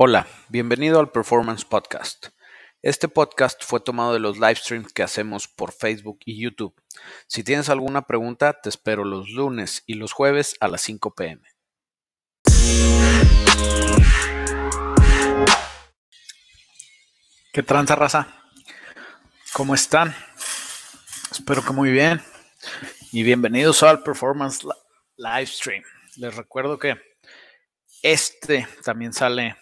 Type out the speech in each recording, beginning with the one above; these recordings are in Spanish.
Hola, bienvenido al Performance Podcast. Este podcast fue tomado de los live streams que hacemos por Facebook y YouTube. Si tienes alguna pregunta, te espero los lunes y los jueves a las 5 pm. ¿Qué tranza, raza? ¿Cómo están? Espero que muy bien. Y bienvenidos al Performance Livestream. Les recuerdo que este también sale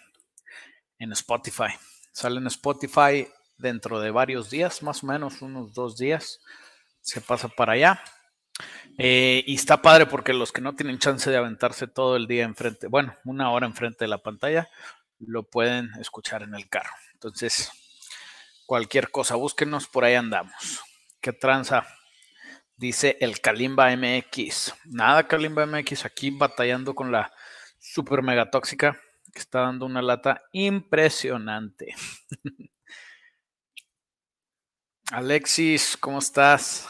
en Spotify. Sale en Spotify dentro de varios días, más o menos unos dos días. Se pasa para allá. Eh, y está padre porque los que no tienen chance de aventarse todo el día enfrente, bueno, una hora enfrente de la pantalla, lo pueden escuchar en el carro. Entonces, cualquier cosa, búsquenos, por ahí andamos. ¿Qué tranza? Dice el Kalimba MX. Nada, Kalimba MX, aquí batallando con la super mega tóxica que está dando una lata impresionante. Alexis, ¿cómo estás?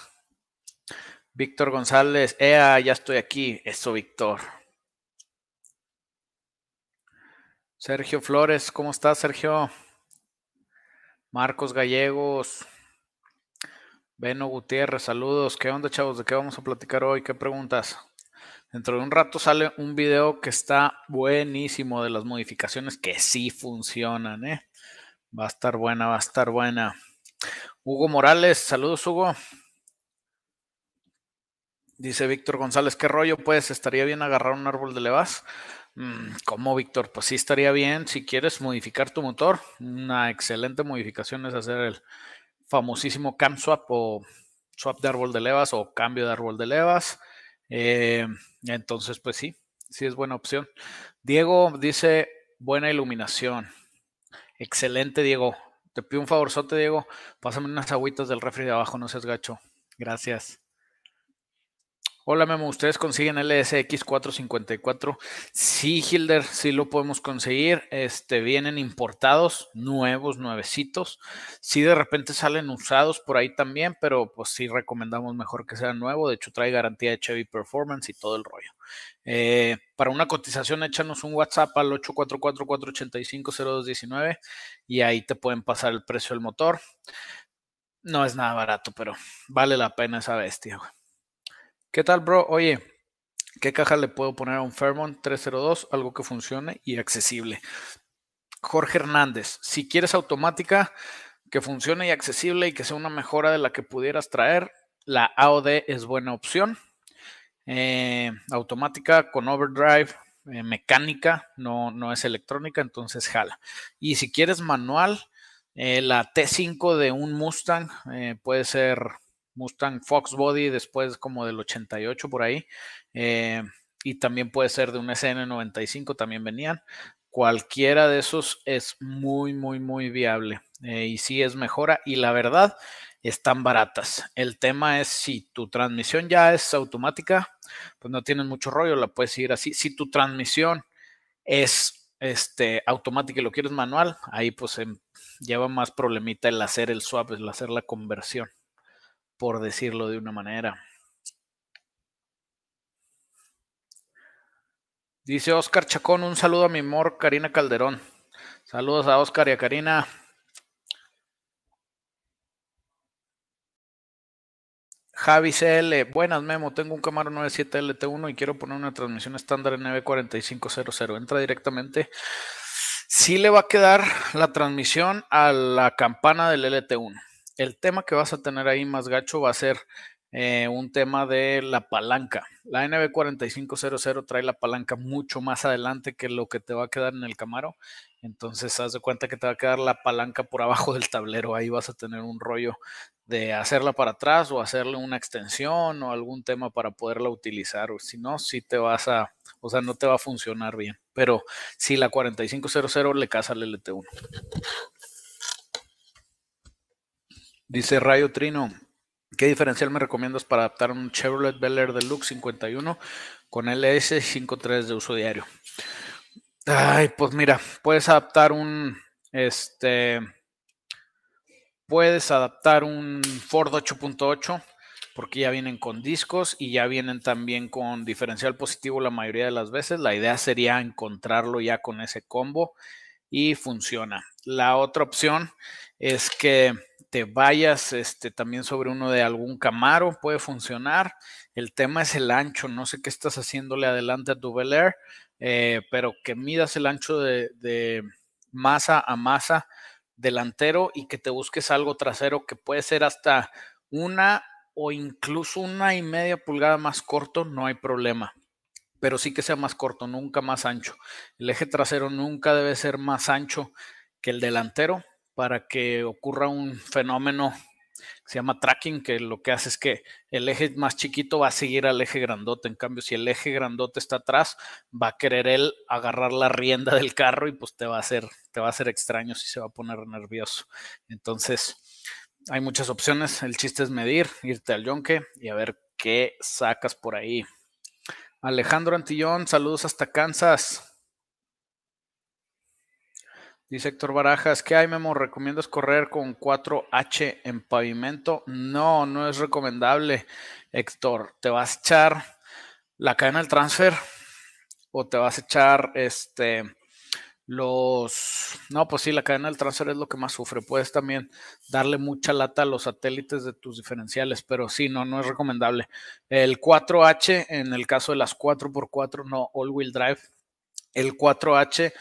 Víctor González, ea, ya estoy aquí. Eso, Víctor. Sergio Flores, ¿cómo estás, Sergio? Marcos Gallegos. Beno Gutiérrez, saludos. ¿Qué onda, chavos? ¿De qué vamos a platicar hoy? ¿Qué preguntas? Dentro de un rato sale un video que está buenísimo de las modificaciones que sí funcionan, ¿eh? Va a estar buena, va a estar buena. Hugo Morales, saludos Hugo. Dice Víctor González, ¿qué rollo? Pues estaría bien agarrar un árbol de levas. Mm, ¿Cómo, Víctor? Pues sí estaría bien si quieres modificar tu motor. Una excelente modificación es hacer el famosísimo cam swap o swap de árbol de levas o cambio de árbol de levas. Eh, entonces, pues sí, sí es buena opción. Diego dice, buena iluminación. Excelente, Diego. Te pido un favorzote, Diego. Pásame unas agüitas del refri de abajo, no seas gacho. Gracias. Hola Memo, ¿ustedes consiguen LSX 454? Sí, Hilder, sí lo podemos conseguir. Este, vienen importados, nuevos, nuevecitos. Sí, de repente salen usados por ahí también, pero pues sí recomendamos mejor que sea nuevo. De hecho, trae garantía de Chevy Performance y todo el rollo. Eh, para una cotización, échanos un WhatsApp al 844-485-0219 y ahí te pueden pasar el precio del motor. No es nada barato, pero vale la pena esa bestia. ¿Qué tal, bro? Oye, ¿qué caja le puedo poner a un Fairmont 302? Algo que funcione y accesible. Jorge Hernández, si quieres automática que funcione y accesible y que sea una mejora de la que pudieras traer, la AOD es buena opción. Eh, automática con overdrive, eh, mecánica, no, no es electrónica, entonces jala. Y si quieres manual, eh, la T5 de un Mustang puede ser Mustang Fox Body después como del 88 por ahí. Eh, y también puede ser de un SN95, también venían. Cualquiera de esos es muy, muy, muy viable. Eh, y sí es mejora. Y la verdad, están baratas. El tema es si tu transmisión ya es automática, pues no tienes mucho rollo, la puedes ir así. Si tu transmisión es este, automática y lo quieres manual, ahí pues em, lleva más problemita el hacer el swap, el hacer la conversión por decirlo de una manera. Dice Oscar Chacón, un saludo a mi amor Karina Calderón. Saludos a Oscar y a Karina. Javi CL, buenas Memo, tengo un Camaro 97 LT1 y quiero poner una transmisión estándar en 94500. Entra directamente. Sí le va a quedar la transmisión a la campana del LT1 el tema que vas a tener ahí más gacho va a ser eh, un tema de la palanca. La NB4500 trae la palanca mucho más adelante que lo que te va a quedar en el Camaro. Entonces, haz de cuenta que te va a quedar la palanca por abajo del tablero. Ahí vas a tener un rollo de hacerla para atrás o hacerle una extensión o algún tema para poderla utilizar. Si no, si te vas a, o sea, no te va a funcionar bien. Pero si la 4500 le casa al LT1. Dice Rayo Trino, ¿qué diferencial me recomiendas para adaptar un Chevrolet Bel Air Deluxe 51 con LS53 de uso diario? Ay, pues mira, puedes adaptar un, este, puedes adaptar un Ford 8.8 porque ya vienen con discos y ya vienen también con diferencial positivo la mayoría de las veces. La idea sería encontrarlo ya con ese combo y funciona. La otra opción es que te vayas este, también sobre uno de algún Camaro, puede funcionar. El tema es el ancho, no sé qué estás haciéndole adelante a tu Bel Air, eh, pero que midas el ancho de, de masa a masa delantero y que te busques algo trasero que puede ser hasta una o incluso una y media pulgada más corto, no hay problema. Pero sí que sea más corto, nunca más ancho. El eje trasero nunca debe ser más ancho que el delantero para que ocurra un fenómeno que se llama tracking, que lo que hace es que el eje más chiquito va a seguir al eje grandote. En cambio, si el eje grandote está atrás, va a querer él agarrar la rienda del carro y pues te va a hacer, te va a extraño si se va a poner nervioso. Entonces, hay muchas opciones. El chiste es medir, irte al yonque y a ver qué sacas por ahí. Alejandro Antillón, saludos hasta Kansas. Dice Héctor Barajas, ¿qué hay, Memo? ¿Recomiendas correr con 4H en pavimento? No, no es recomendable, Héctor. ¿Te vas a echar la cadena del transfer o te vas a echar este los no, pues sí, la cadena del transfer es lo que más sufre. Puedes también darle mucha lata a los satélites de tus diferenciales, pero sí, no, no es recomendable. El 4H, en el caso de las 4x4, no all-wheel drive, el 4H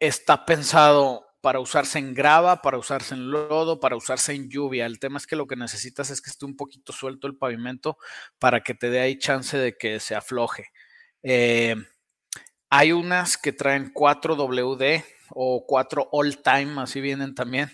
está pensado para usarse en grava, para usarse en lodo, para usarse en lluvia. El tema es que lo que necesitas es que esté un poquito suelto el pavimento para que te dé ahí chance de que se afloje. Eh, hay unas que traen 4 WD o 4 All Time, así vienen también.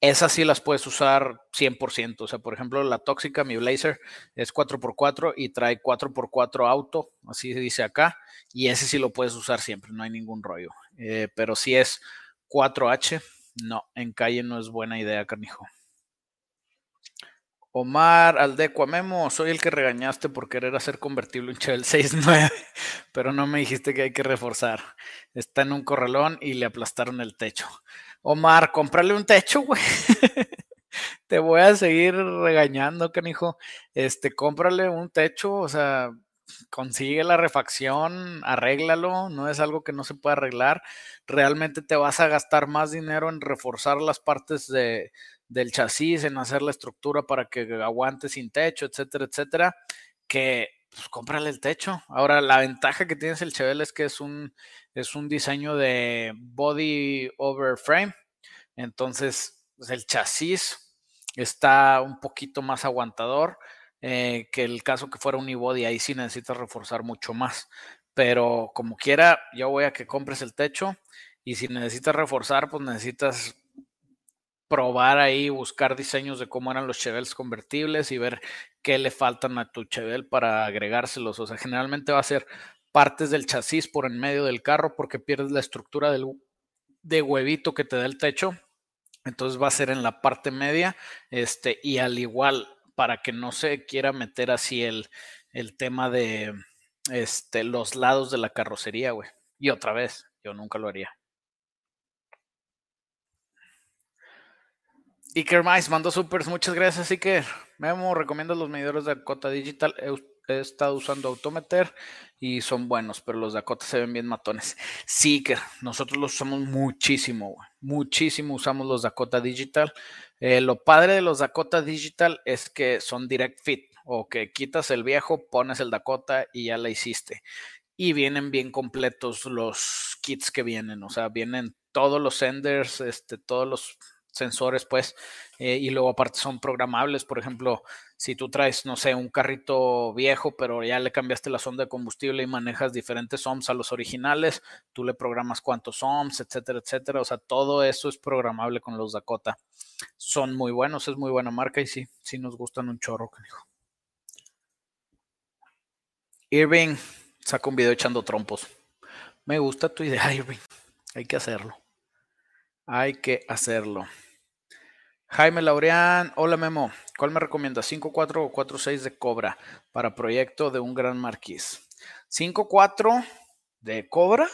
Esas sí las puedes usar 100%. O sea, por ejemplo, la tóxica, mi Blazer, es 4x4 y trae 4x4 auto, así se dice acá. Y ese sí lo puedes usar siempre, no hay ningún rollo. Eh, pero si es 4H, no, en calle no es buena idea, canijo. Omar Aldecua Memo, soy el que regañaste por querer hacer convertible un Chevelle 6.9, pero no me dijiste que hay que reforzar. Está en un corralón y le aplastaron el techo. Omar, cómprale un techo, güey. Te voy a seguir regañando, canijo. Este, cómprale un techo, o sea, consigue la refacción, arréglalo, no es algo que no se pueda arreglar. Realmente te vas a gastar más dinero en reforzar las partes de, del chasis, en hacer la estructura para que aguante sin techo, etcétera, etcétera, que pues cómprale el techo. Ahora, la ventaja que tienes el Chevelle es que es un, es un diseño de body over frame. Entonces, pues, el chasis está un poquito más aguantador eh, que el caso que fuera un e-body. Ahí sí necesitas reforzar mucho más. Pero como quiera, yo voy a que compres el techo. Y si necesitas reforzar, pues necesitas probar ahí, buscar diseños de cómo eran los Chevelles convertibles y ver qué le faltan a tu Chevelle para agregárselos. O sea, generalmente va a ser partes del chasis por en medio del carro porque pierdes la estructura del, de huevito que te da el techo. Entonces va a ser en la parte media. Este, y al igual, para que no se quiera meter así el, el tema de este, los lados de la carrocería, güey. Y otra vez, yo nunca lo haría. Iker Mais mandó supers, muchas gracias Iker. Memo, recomiendo los medidores de Dakota Digital. He, estado usando Autometer y son buenos, pero los Dakota se ven bien matones. Sí, Iker, nosotros los usamos muchísimo, muchísimo usamos los Dakota Digital. Eh, lo padre de los Dakota Digital es que son direct fit o que quitas el viejo, pones el Dakota y ya la hiciste. Y vienen bien completos los kits que vienen, o sea, vienen todos los senders, este, todos los sensores, pues, eh, y luego aparte son programables. Por ejemplo, si tú traes, no sé, un carrito viejo, pero ya le cambiaste la sonda de combustible y manejas diferentes ohms a los originales, tú le programas cuántos ohms, etcétera, etcétera. O sea, todo eso es programable con los Dakota. Son muy buenos, es muy buena marca y sí, sí nos gustan un chorro. Irving saca un video echando trompos. Me gusta tu idea, Irving. Hay que hacerlo. Hay que hacerlo. Jaime Laureán, hola Memo, ¿cuál me recomienda? ¿5.4 o 4.6 de Cobra para proyecto de un gran marquís? 5.4 de Cobra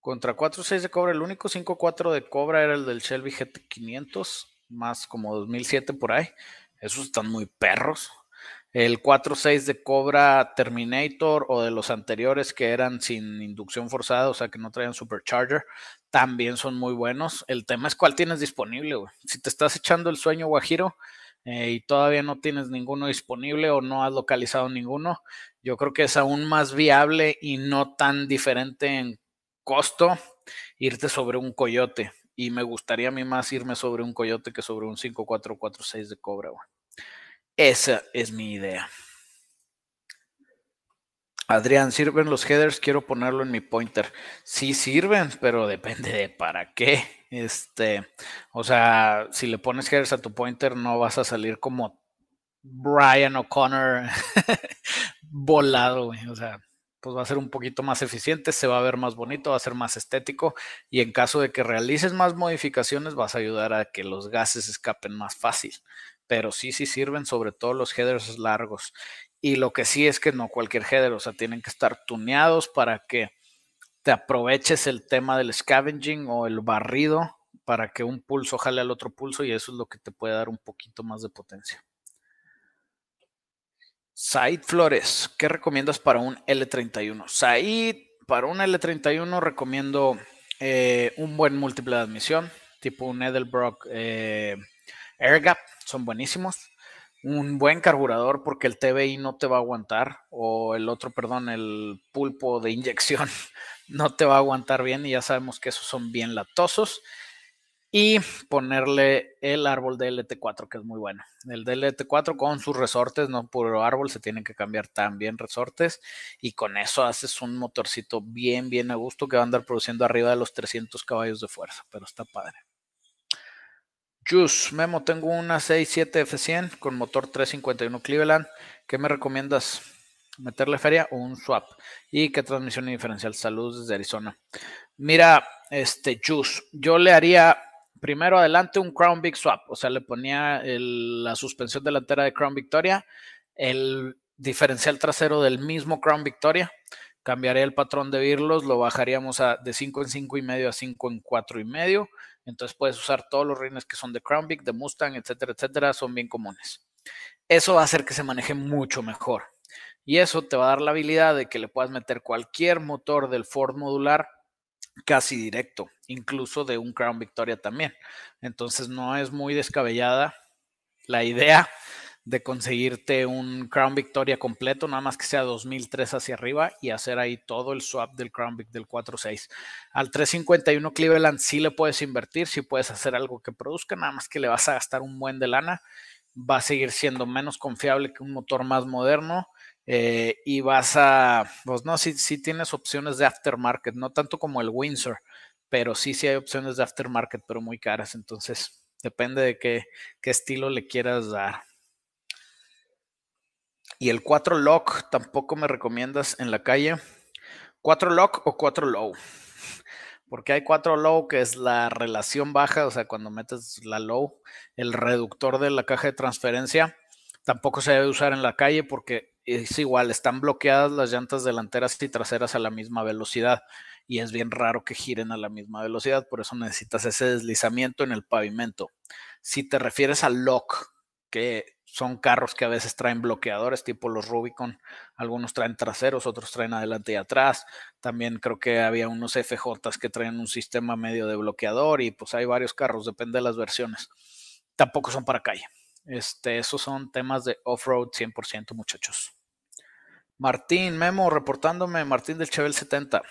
contra 4.6 de Cobra. El único 5.4 de Cobra era el del Shelby GT500, más como 2007 por ahí. Esos están muy perros. El 4.6 de Cobra Terminator o de los anteriores que eran sin inducción forzada, o sea que no traían supercharger, también son muy buenos. El tema es cuál tienes disponible, güey. Si te estás echando el sueño guajiro eh, y todavía no tienes ninguno disponible o no has localizado ninguno, yo creo que es aún más viable y no tan diferente en costo irte sobre un coyote. Y me gustaría a mí más irme sobre un coyote que sobre un 5446 de cobra. Esa es mi idea. Adrián, ¿sirven los headers? Quiero ponerlo en mi pointer. Sí sirven, pero depende de para qué. Este, o sea, si le pones headers a tu pointer, no vas a salir como Brian O'Connor volado, güey. O sea, pues va a ser un poquito más eficiente, se va a ver más bonito, va a ser más estético y en caso de que realices más modificaciones vas a ayudar a que los gases escapen más fácil. Pero sí, sí sirven, sobre todo los headers largos. Y lo que sí es que no cualquier header, o sea, tienen que estar tuneados para que te aproveches el tema del scavenging o el barrido para que un pulso jale al otro pulso y eso es lo que te puede dar un poquito más de potencia. Said Flores, ¿qué recomiendas para un L31? Said, para un L31 recomiendo eh, un buen múltiple de admisión, tipo un Edelbrock eh, Airgap, son buenísimos un buen carburador porque el TBI no te va a aguantar o el otro, perdón, el pulpo de inyección no te va a aguantar bien y ya sabemos que esos son bien latosos. Y ponerle el árbol de LT4 que es muy bueno. El LT4 con sus resortes, no puro árbol, se tienen que cambiar también resortes y con eso haces un motorcito bien, bien a gusto que va a andar produciendo arriba de los 300 caballos de fuerza, pero está padre. Juice, Memo, tengo una 67 F100 con motor 351 Cleveland. ¿Qué me recomiendas? ¿Meterle feria o un swap? ¿Y qué transmisión y diferencial? Saludos desde Arizona. Mira, este Juice, yo le haría primero adelante un Crown Big Swap, o sea, le ponía la suspensión delantera de Crown Victoria, el diferencial trasero del mismo Crown Victoria, cambiaría el patrón de virlos, lo bajaríamos a, de 5 en 5 y medio a 5 en 4 y medio entonces puedes usar todos los rines que son de Crown Vic, de Mustang, etcétera, etcétera, son bien comunes. Eso va a hacer que se maneje mucho mejor. Y eso te va a dar la habilidad de que le puedas meter cualquier motor del Ford modular casi directo, incluso de un Crown Victoria también. Entonces no es muy descabellada la idea de conseguirte un Crown Victoria completo, nada más que sea 2003 hacia arriba y hacer ahí todo el swap del Crown Vic del 4.6. Al 351 Cleveland sí le puedes invertir, sí puedes hacer algo que produzca, nada más que le vas a gastar un buen de lana, va a seguir siendo menos confiable que un motor más moderno. Eh, y vas a, pues no, sí, tienes opciones de aftermarket, no tanto como el Windsor, pero sí, sí hay opciones de aftermarket, pero muy caras, entonces depende de qué, qué estilo le quieras dar. Y el 4 lock tampoco me recomiendas en la calle. 4 lock o 4 low. Porque hay 4 low que es la relación baja, o sea, cuando metes la low, el reductor de la caja de transferencia. Tampoco se debe usar en la calle porque es igual, están bloqueadas las llantas delanteras y traseras a la misma velocidad y es bien raro que giren a la misma velocidad, por eso necesitas ese deslizamiento en el pavimento. Si te refieres al lock, que son carros que a veces traen bloqueadores, tipo los Rubicon. Algunos traen traseros, otros traen adelante y atrás. También creo que había unos FJs que traen un sistema medio de bloqueador y pues hay varios carros, depende de las versiones. Tampoco son para calle. Este, esos son temas de off-road 100%, muchachos. Martín, Memo, reportándome, Martín del Chevel 70.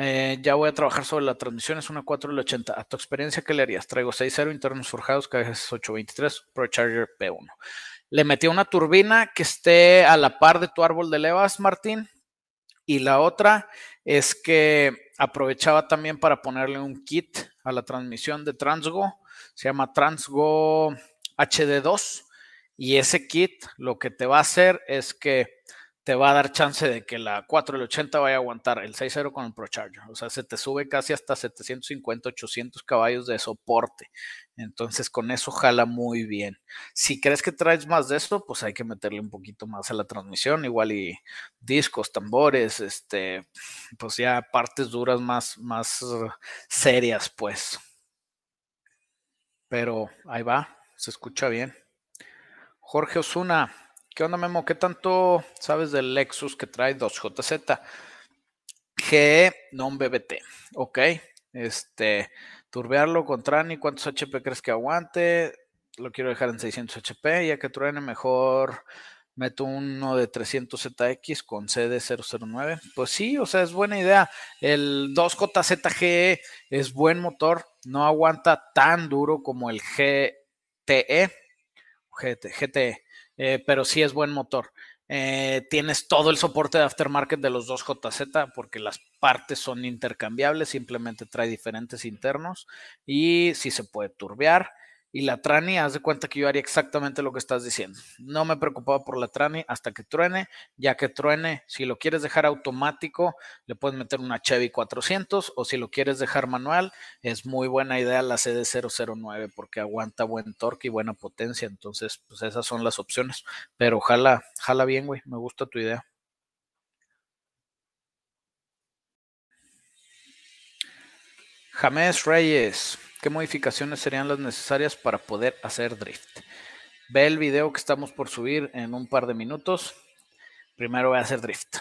Eh, ya voy a trabajar sobre la transmisión, es una 4L80. A tu experiencia, ¿qué le harías? Traigo 6.0 internos forjados, KGS 823, ProCharger P1. Le metí una turbina que esté a la par de tu árbol de levas, Martín. Y la otra es que aprovechaba también para ponerle un kit a la transmisión de Transgo. Se llama Transgo HD2. Y ese kit lo que te va a hacer es que te va a dar chance de que la 480 vaya a aguantar el 6.0 con el ProCharger. O sea, se te sube casi hasta 750, 800 caballos de soporte. Entonces, con eso jala muy bien. Si crees que traes más de esto, pues hay que meterle un poquito más a la transmisión, igual y discos, tambores, este, pues ya partes duras más, más serias, pues. Pero ahí va, se escucha bien. Jorge Osuna, ¿Qué onda, Memo? ¿Qué tanto sabes del Lexus que trae 2JZ? GE non BBT, ok. Este, turbearlo con Trani, ¿cuántos HP crees que aguante? Lo quiero dejar en 600 HP, ya que truene mejor meto uno de 300ZX con CD009. Pues sí, o sea, es buena idea. El 2JZGE es buen motor, no aguanta tan duro como el GTE, GTE, eh, pero sí es buen motor. Eh, tienes todo el soporte de aftermarket de los dos JZ porque las partes son intercambiables, simplemente trae diferentes internos y sí se puede turbear. Y la Trani, haz de cuenta que yo haría exactamente lo que estás diciendo. No me preocupaba por la Trani hasta que truene. Ya que truene, si lo quieres dejar automático, le puedes meter una Chevy 400 o si lo quieres dejar manual, es muy buena idea la CD009 porque aguanta buen torque y buena potencia. Entonces, pues esas son las opciones. Pero jala, jala bien, güey. Me gusta tu idea. James Reyes. ¿Qué modificaciones serían las necesarias para poder hacer drift? Ve el video que estamos por subir en un par de minutos. Primero voy a hacer drift.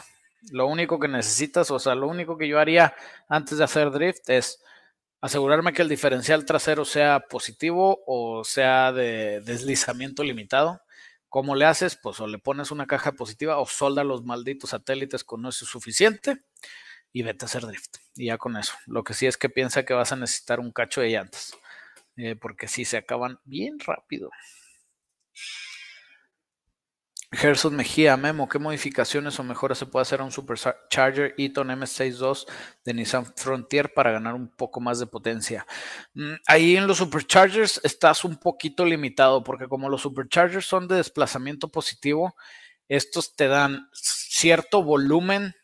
Lo único que necesitas, o sea, lo único que yo haría antes de hacer drift es asegurarme que el diferencial trasero sea positivo o sea de deslizamiento limitado. ¿Cómo le haces? Pues o le pones una caja positiva o solda los malditos satélites con eso suficiente y vete a hacer drift. Y ya con eso. Lo que sí es que piensa que vas a necesitar un cacho de llantas. Eh, porque sí se acaban bien rápido. Gerson Mejía, Memo, ¿qué modificaciones o mejoras se puede hacer a un Supercharger Eaton M62 de Nissan Frontier para ganar un poco más de potencia? Mm, ahí en los Superchargers estás un poquito limitado porque como los Superchargers son de desplazamiento positivo, estos te dan cierto volumen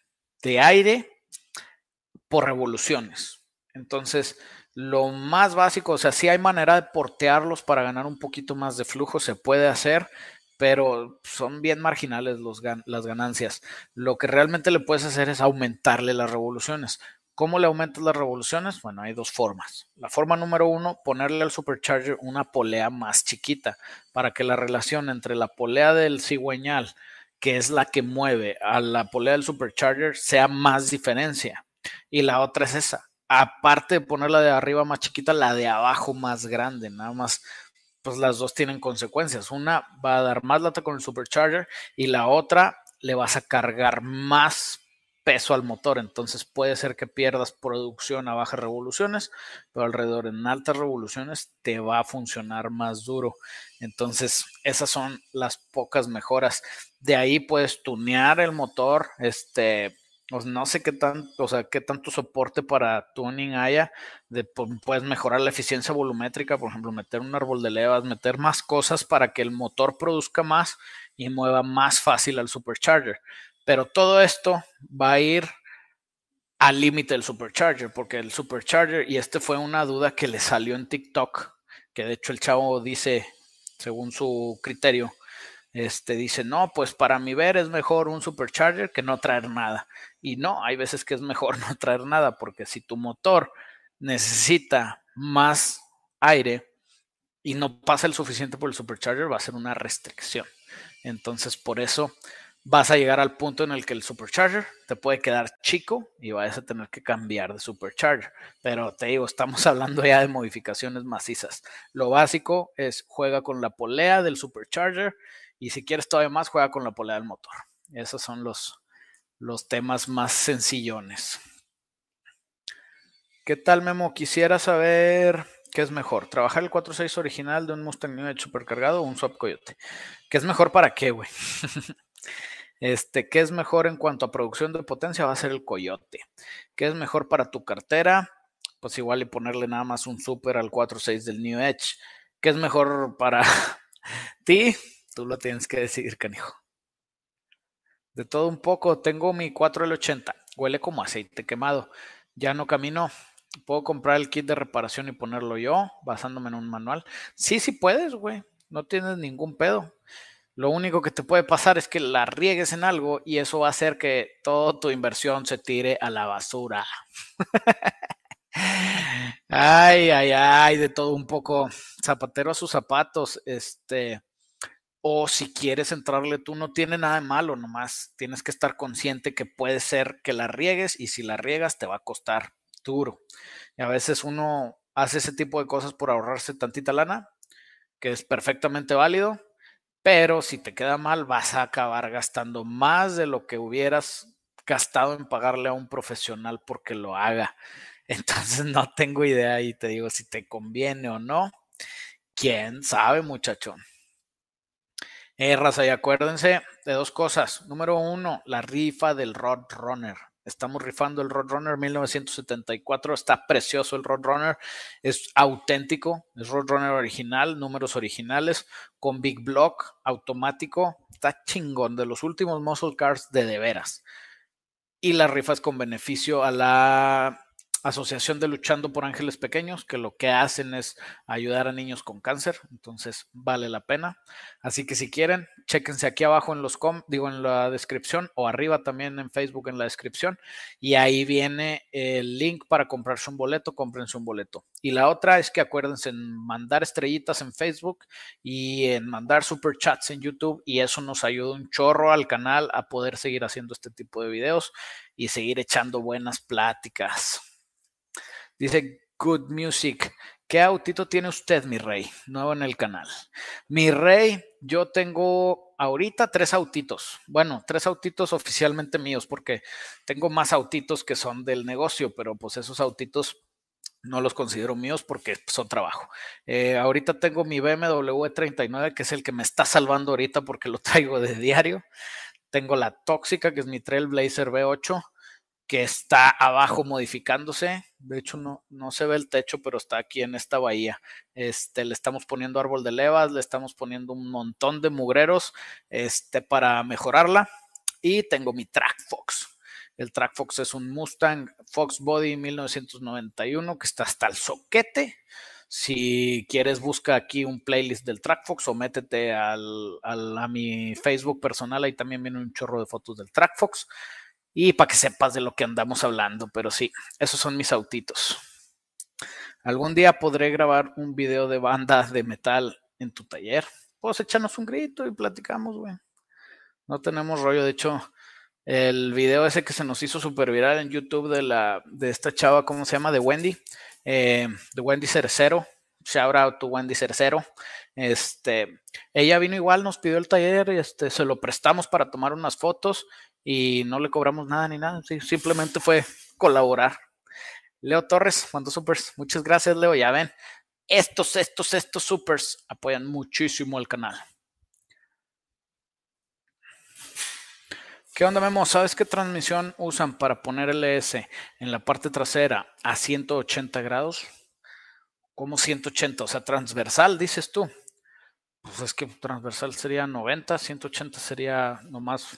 de aire por revoluciones. Entonces, lo más básico, o sea, si hay manera de portearlos para ganar un poquito más de flujo, se puede hacer, pero son bien marginales los, las ganancias. Lo que realmente le puedes hacer es aumentarle las revoluciones. ¿Cómo le aumentas las revoluciones? Bueno, hay dos formas. La forma número uno, ponerle al supercharger una polea más chiquita para que la relación entre la polea del cigüeñal, que es la que mueve, a la polea del supercharger sea más diferencia. Y la otra es esa. Aparte de ponerla de arriba más chiquita, la de abajo más grande. Nada más, pues las dos tienen consecuencias. Una va a dar más lata con el supercharger y la otra le vas a cargar más peso al motor. Entonces puede ser que pierdas producción a bajas revoluciones, pero alrededor en altas revoluciones te va a funcionar más duro. Entonces esas son las pocas mejoras. De ahí puedes tunear el motor, este, no sé qué tanto, o sea, qué tanto soporte para tuning haya. De, puedes mejorar la eficiencia volumétrica, por ejemplo, meter un árbol de levas, meter más cosas para que el motor produzca más y mueva más fácil al supercharger. Pero todo esto va a ir al límite del supercharger, porque el supercharger, y este fue una duda que le salió en TikTok, que de hecho el chavo dice, según su criterio, este dice, no, pues para mi ver es mejor un supercharger que no traer nada. Y no, hay veces que es mejor no traer nada, porque si tu motor necesita más aire y no pasa el suficiente por el supercharger, va a ser una restricción. Entonces, por eso vas a llegar al punto en el que el supercharger te puede quedar chico y vas a tener que cambiar de supercharger. Pero te digo, estamos hablando ya de modificaciones macizas. Lo básico es juega con la polea del supercharger y si quieres todavía más, juega con la polea del motor. Esos son los, los temas más sencillones. ¿Qué tal, Memo? Quisiera saber qué es mejor, trabajar el 4.6 original de un Mustang New supercargado o un Swap Coyote. ¿Qué es mejor para qué, güey? Este, ¿qué es mejor en cuanto a producción de potencia? Va a ser el Coyote. ¿Qué es mejor para tu cartera? Pues igual y ponerle nada más un super al 4.6 del New Edge. ¿Qué es mejor para ti? Tú lo tienes que decidir, canijo. De todo un poco, tengo mi 4L80. Huele como aceite quemado. Ya no camino. Puedo comprar el kit de reparación y ponerlo yo, basándome en un manual. Sí, sí puedes, güey. No tienes ningún pedo. Lo único que te puede pasar es que la riegues en algo y eso va a hacer que toda tu inversión se tire a la basura. ay, ay, ay, de todo un poco. Zapatero a sus zapatos. Este o si quieres entrarle tú, no tiene nada de malo, nomás tienes que estar consciente que puede ser que la riegues y si la riegas te va a costar duro. Y a veces uno hace ese tipo de cosas por ahorrarse tantita lana, que es perfectamente válido, pero si te queda mal vas a acabar gastando más de lo que hubieras gastado en pagarle a un profesional porque lo haga. Entonces no tengo idea y te digo si te conviene o no. ¿Quién sabe, muchacho? Eh, raza, y acuérdense de dos cosas. Número uno, la rifa del Roadrunner. Estamos rifando el Roadrunner 1974. Está precioso el Roadrunner. Es auténtico. Es Roadrunner original, números originales, con Big Block automático. Está chingón. De los últimos muscle cars de de veras. Y la rifa es con beneficio a la Asociación de Luchando por Ángeles Pequeños, que lo que hacen es ayudar a niños con cáncer, entonces vale la pena. Así que si quieren, chéquense aquí abajo en los com, digo en la descripción o arriba también en Facebook en la descripción y ahí viene el link para comprarse un boleto, cómprense un boleto. Y la otra es que acuérdense en mandar estrellitas en Facebook y en mandar super chats en YouTube y eso nos ayuda un chorro al canal a poder seguir haciendo este tipo de videos y seguir echando buenas pláticas. Dice Good Music. ¿Qué autito tiene usted, mi rey? Nuevo en el canal. Mi rey, yo tengo ahorita tres autitos. Bueno, tres autitos oficialmente míos, porque tengo más autitos que son del negocio, pero pues esos autitos no los considero míos porque son trabajo. Eh, ahorita tengo mi BMW 39, que es el que me está salvando ahorita porque lo traigo de diario. Tengo la tóxica, que es mi Trailblazer V8 que está abajo modificándose. De hecho, no, no se ve el techo, pero está aquí en esta bahía. Este, le estamos poniendo árbol de levas, le estamos poniendo un montón de mugreros este, para mejorarla. Y tengo mi Track Fox. El Track Fox es un Mustang Fox Body 1991 que está hasta el soquete. Si quieres, busca aquí un playlist del Track Fox o métete al, a mi Facebook personal. Ahí también viene un chorro de fotos del Track Fox y para que sepas de lo que andamos hablando, pero sí, esos son mis autitos. Algún día podré grabar un video de banda de metal en tu taller. Pues echarnos un grito y platicamos, güey. No tenemos rollo. De hecho, el video ese que se nos hizo super viral en YouTube de la de esta chava, ¿cómo se llama? De Wendy. Eh, de Wendy Cercero. Shout out to Wendy Cercero. Este, ella vino igual, nos pidió el taller, este, se lo prestamos para tomar unas fotos y no le cobramos nada ni nada, simplemente fue colaborar. Leo Torres mandó supers. Muchas gracias, Leo. Ya ven, estos, estos, estos supers apoyan muchísimo el canal. ¿Qué onda, Memo? ¿Sabes qué transmisión usan para poner LS en la parte trasera a 180 grados? ¿Cómo 180? O sea, transversal, dices tú. Pues es que transversal sería 90, 180 sería nomás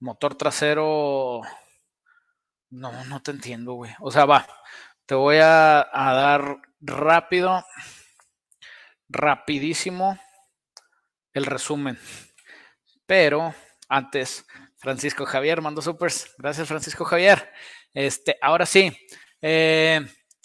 Motor trasero. No, no te entiendo, güey. O sea, va. Te voy a, dar rápido, rapidísimo el resumen. Pero antes, Francisco Javier mandó supers. Gracias, Francisco Javier. Este, ahora sí, eh,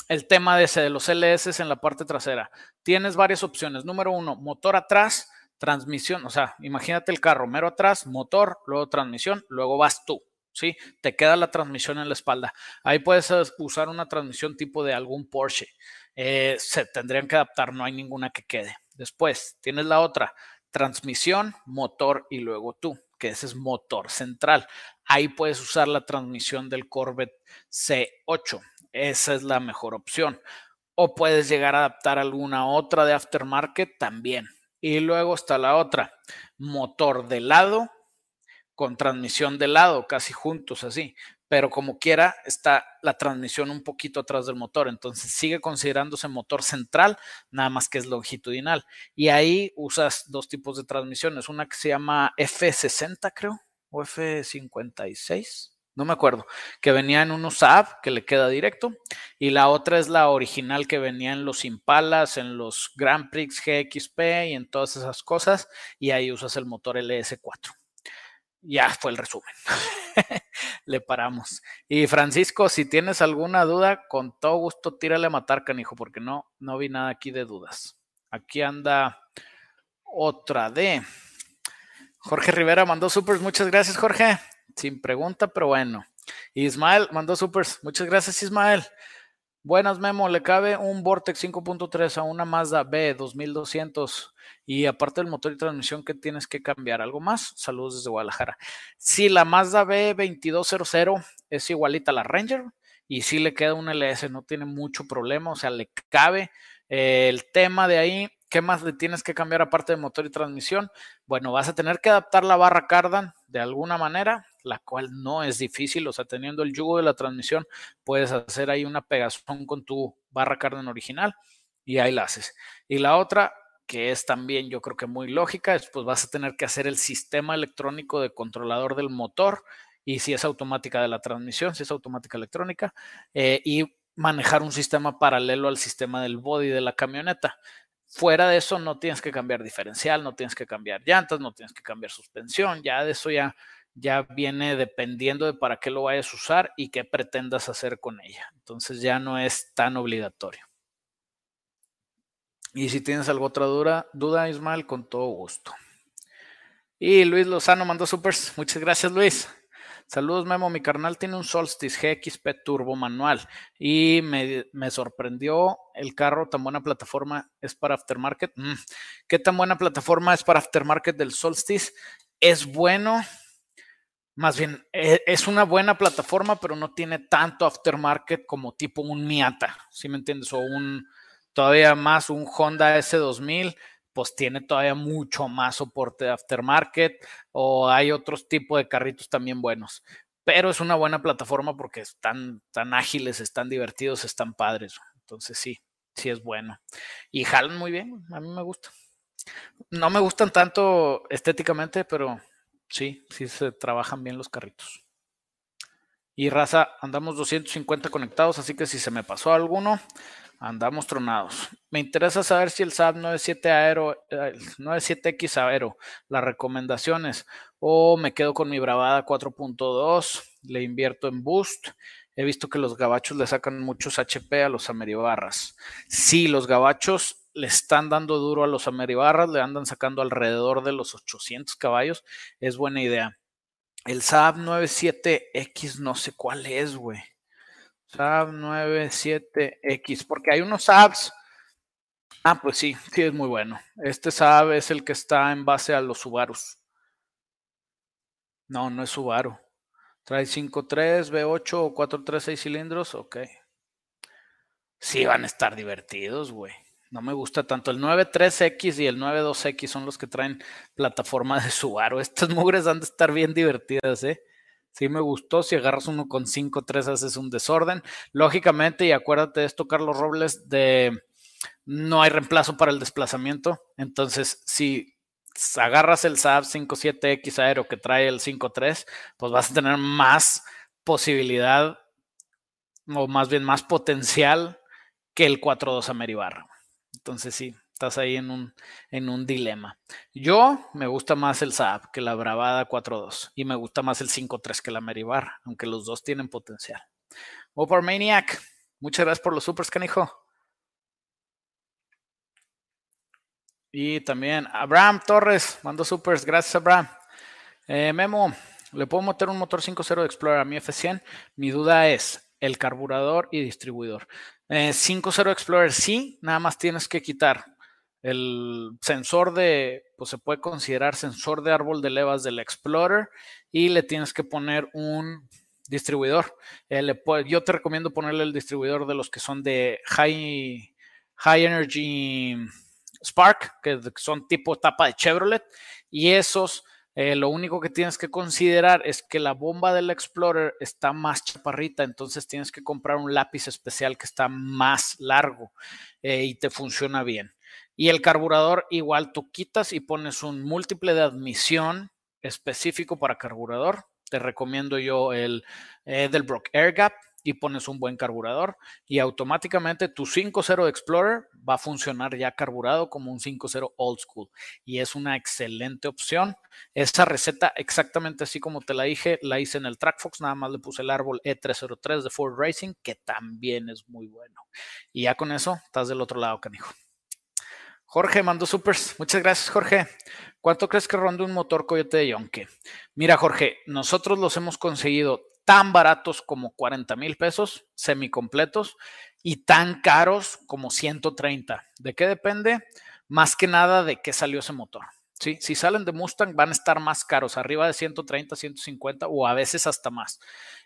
el tema de, los LS en la parte trasera. Tienes varias opciones. Número uno, motor atrás transmisión, o sea, imagínate el carro, mero atrás, motor, luego transmisión, luego vas tú, ¿sí? Te queda la transmisión en la espalda. Ahí puedes usar una transmisión tipo de algún Porsche. Eh, se tendrían que adaptar, no hay ninguna que quede. Después, tienes la otra, transmisión, motor y luego tú, que ese es motor central. Ahí puedes usar la transmisión del Corvette C8. Esa es la mejor opción. O puedes llegar a adaptar alguna otra de aftermarket también. Y luego está la otra, motor de lado con transmisión de lado, casi juntos así. Pero como quiera, está la transmisión un poquito atrás del motor. Entonces sigue considerándose motor central, nada más que es longitudinal. Y ahí usas dos tipos de transmisiones. Una que se llama F60, creo, o F56 no me acuerdo, que venía en un USAB que le queda directo, y la otra es la original que venía en los Impalas, en los Grand Prix GXP y en todas esas cosas, y ahí usas el motor LS4. Ya fue el resumen. le paramos. Y Francisco, si tienes alguna duda, con todo gusto tírale a matar, canijo, porque no, no vi nada aquí de dudas. Aquí anda otra de Jorge Rivera mandó supers. Muchas gracias, Jorge sin pregunta, pero bueno. Ismael mandó supers. Muchas gracias, Ismael. Buenas, Memo. Le cabe un Vortex 5.3 a una Mazda B 2200 y aparte del motor y transmisión que tienes que cambiar. ¿Algo más? Saludos desde Guadalajara. Si la Mazda B 2200 es igualita a la Ranger y si le queda un LS, no tiene mucho problema, o sea, le cabe. Eh, el tema de ahí, ¿qué más le tienes que cambiar aparte de motor y transmisión? Bueno, vas a tener que adaptar la barra cardan de alguna manera la cual no es difícil, o sea, teniendo el yugo de la transmisión, puedes hacer ahí una pegazón con tu barra cardan original y ahí la haces. Y la otra, que es también yo creo que muy lógica, es pues vas a tener que hacer el sistema electrónico de controlador del motor y si es automática de la transmisión, si es automática electrónica, eh, y manejar un sistema paralelo al sistema del body de la camioneta. Fuera de eso no tienes que cambiar diferencial, no tienes que cambiar llantas, no tienes que cambiar suspensión, ya de eso ya ya viene dependiendo de para qué lo vayas a usar y qué pretendas hacer con ella. Entonces ya no es tan obligatorio. Y si tienes alguna otra duda, duda Ismael, con todo gusto. Y Luis Lozano mandó supers. Muchas gracias, Luis. Saludos, Memo. Mi carnal tiene un Solstice GXP Turbo manual y me, me sorprendió el carro. Tan buena plataforma es para aftermarket. Mm, ¿Qué tan buena plataforma es para aftermarket del Solstice? Es bueno, más bien, e, es una buena plataforma, pero no tiene tanto aftermarket como tipo un Miata, ¿sí me entiendes? O un todavía más un Honda S2000, pues tiene todavía mucho más soporte de aftermarket o hay otros tipos de carritos también buenos. Pero es una buena plataforma porque están tan ágiles, están divertidos, están padres. Entonces sí, sí es bueno. Y jalan muy bien, a mí me gusta. No me gustan tanto estéticamente, pero Sí, sí se trabajan bien los carritos. Y raza, andamos 250 conectados, así que si se me pasó alguno, andamos tronados. Me interesa saber si el SAP 97 Aero, 97X Aero, las recomendaciones, o me quedo con mi Bravada 4.2, le invierto en Boost. He visto que los gabachos le sacan muchos HP a los Ameribarras. Sí, los gabachos le están dando duro a los Ameribarras, le andan sacando alrededor de los 800 caballos, es buena idea. El Saab 97X no sé cuál es, güey. Saab 97X, porque hay unos Saabs. Ah, pues sí, sí es muy bueno. Este Saab es el que está en base a los Subarus. No, no es Subaru. Trae 5.3, V8 o 4.3, 6 cilindros, ok. Sí van a estar divertidos, güey. No me gusta tanto. El 93X y el 92X son los que traen plataforma de Subaru. Estas mugres han de estar bien divertidas, ¿eh? Sí me gustó. Si agarras uno con 5.3 haces un desorden. Lógicamente, y acuérdate de esto, Carlos Robles, de no hay reemplazo para el desplazamiento. Entonces, si agarras el Saab 57X Aero que trae el 5.3, pues vas a tener más posibilidad o más bien más potencial que el 4.2 Ameribarra. Entonces sí, estás ahí en un, en un dilema. Yo me gusta más el Saab que la Bravada 4.2 y me gusta más el 5.3 que la Meribar, aunque los dos tienen potencial. por Maniac, muchas gracias por los supers, canijo. Y también Abraham Torres mandó supers, gracias Abraham. Eh, Memo, ¿le puedo meter un motor 5.0 de Explorer a mi F100? Mi duda es el carburador y distribuidor. 5.0 eh, Explorer sí, nada más tienes que quitar el sensor de, pues se puede considerar sensor de árbol de levas del Explorer y le tienes que poner un distribuidor. Eh, yo te recomiendo ponerle el distribuidor de los que son de High, high Energy Spark, que son tipo tapa de Chevrolet, y esos eh, lo único que tienes que considerar es que la bomba del Explorer está más chaparrita, entonces tienes que comprar un lápiz especial que está más largo eh, y te funciona bien. Y el carburador igual tú quitas y pones un múltiple de admisión específico para carburador. Te recomiendo yo el Edelbrock Air Gap y pones un buen carburador y automáticamente tu 5.0 Explorer va a funcionar ya carburado como un 5.0 Old School y es una excelente opción. Esta receta exactamente así como te la dije, la hice en el TrackFox, nada más le puse el árbol E303 de Ford Racing que también es muy bueno. Y ya con eso estás del otro lado, canijo. Jorge mandó supers. Muchas gracias, Jorge. ¿Cuánto crees que ronda un motor Coyote de Yonke? Mira, Jorge, nosotros los hemos conseguido tan baratos como 40 mil pesos, semicompletos, y tan caros como 130. ¿De qué depende? Más que nada de qué salió ese motor. ¿sí? Si salen de Mustang van a estar más caros, arriba de 130, 150 o a veces hasta más.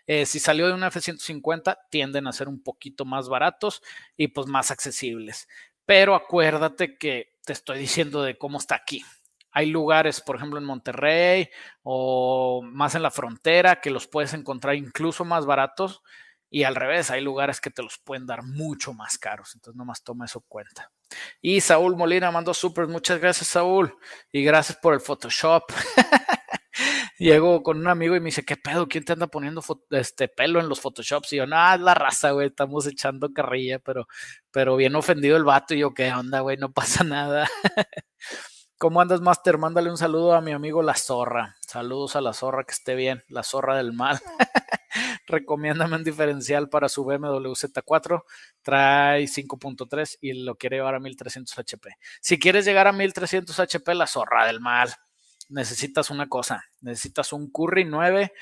Eh, si salió de una F-150 tienden a ser un poquito más baratos y pues más accesibles. Pero acuérdate que te estoy diciendo de cómo está aquí. Hay lugares, por ejemplo, en Monterrey o más en la frontera que los puedes encontrar incluso más baratos y al revés, hay lugares que te los pueden dar mucho más caros. Entonces, nomás toma eso en cuenta. Y Saúl Molina mandó super. Muchas gracias, Saúl. Y gracias por el Photoshop. Llego con un amigo y me dice, ¿qué pedo? ¿Quién te anda poniendo este pelo en los Photoshops? Y yo, no, es la raza, güey, estamos echando carrilla, pero, pero bien ofendido el vato. Y yo, ¿qué onda, güey? No pasa nada. ¿Cómo andas, Master? Mándale un saludo a mi amigo La Zorra. Saludos a La Zorra, que esté bien. La Zorra del Mal. Recomiéndame un diferencial para su BMW Z4. Trae 5.3 y lo quiere llevar a 1300 HP. Si quieres llegar a 1300 HP, La Zorra del Mal. Necesitas una cosa. Necesitas un Curry 9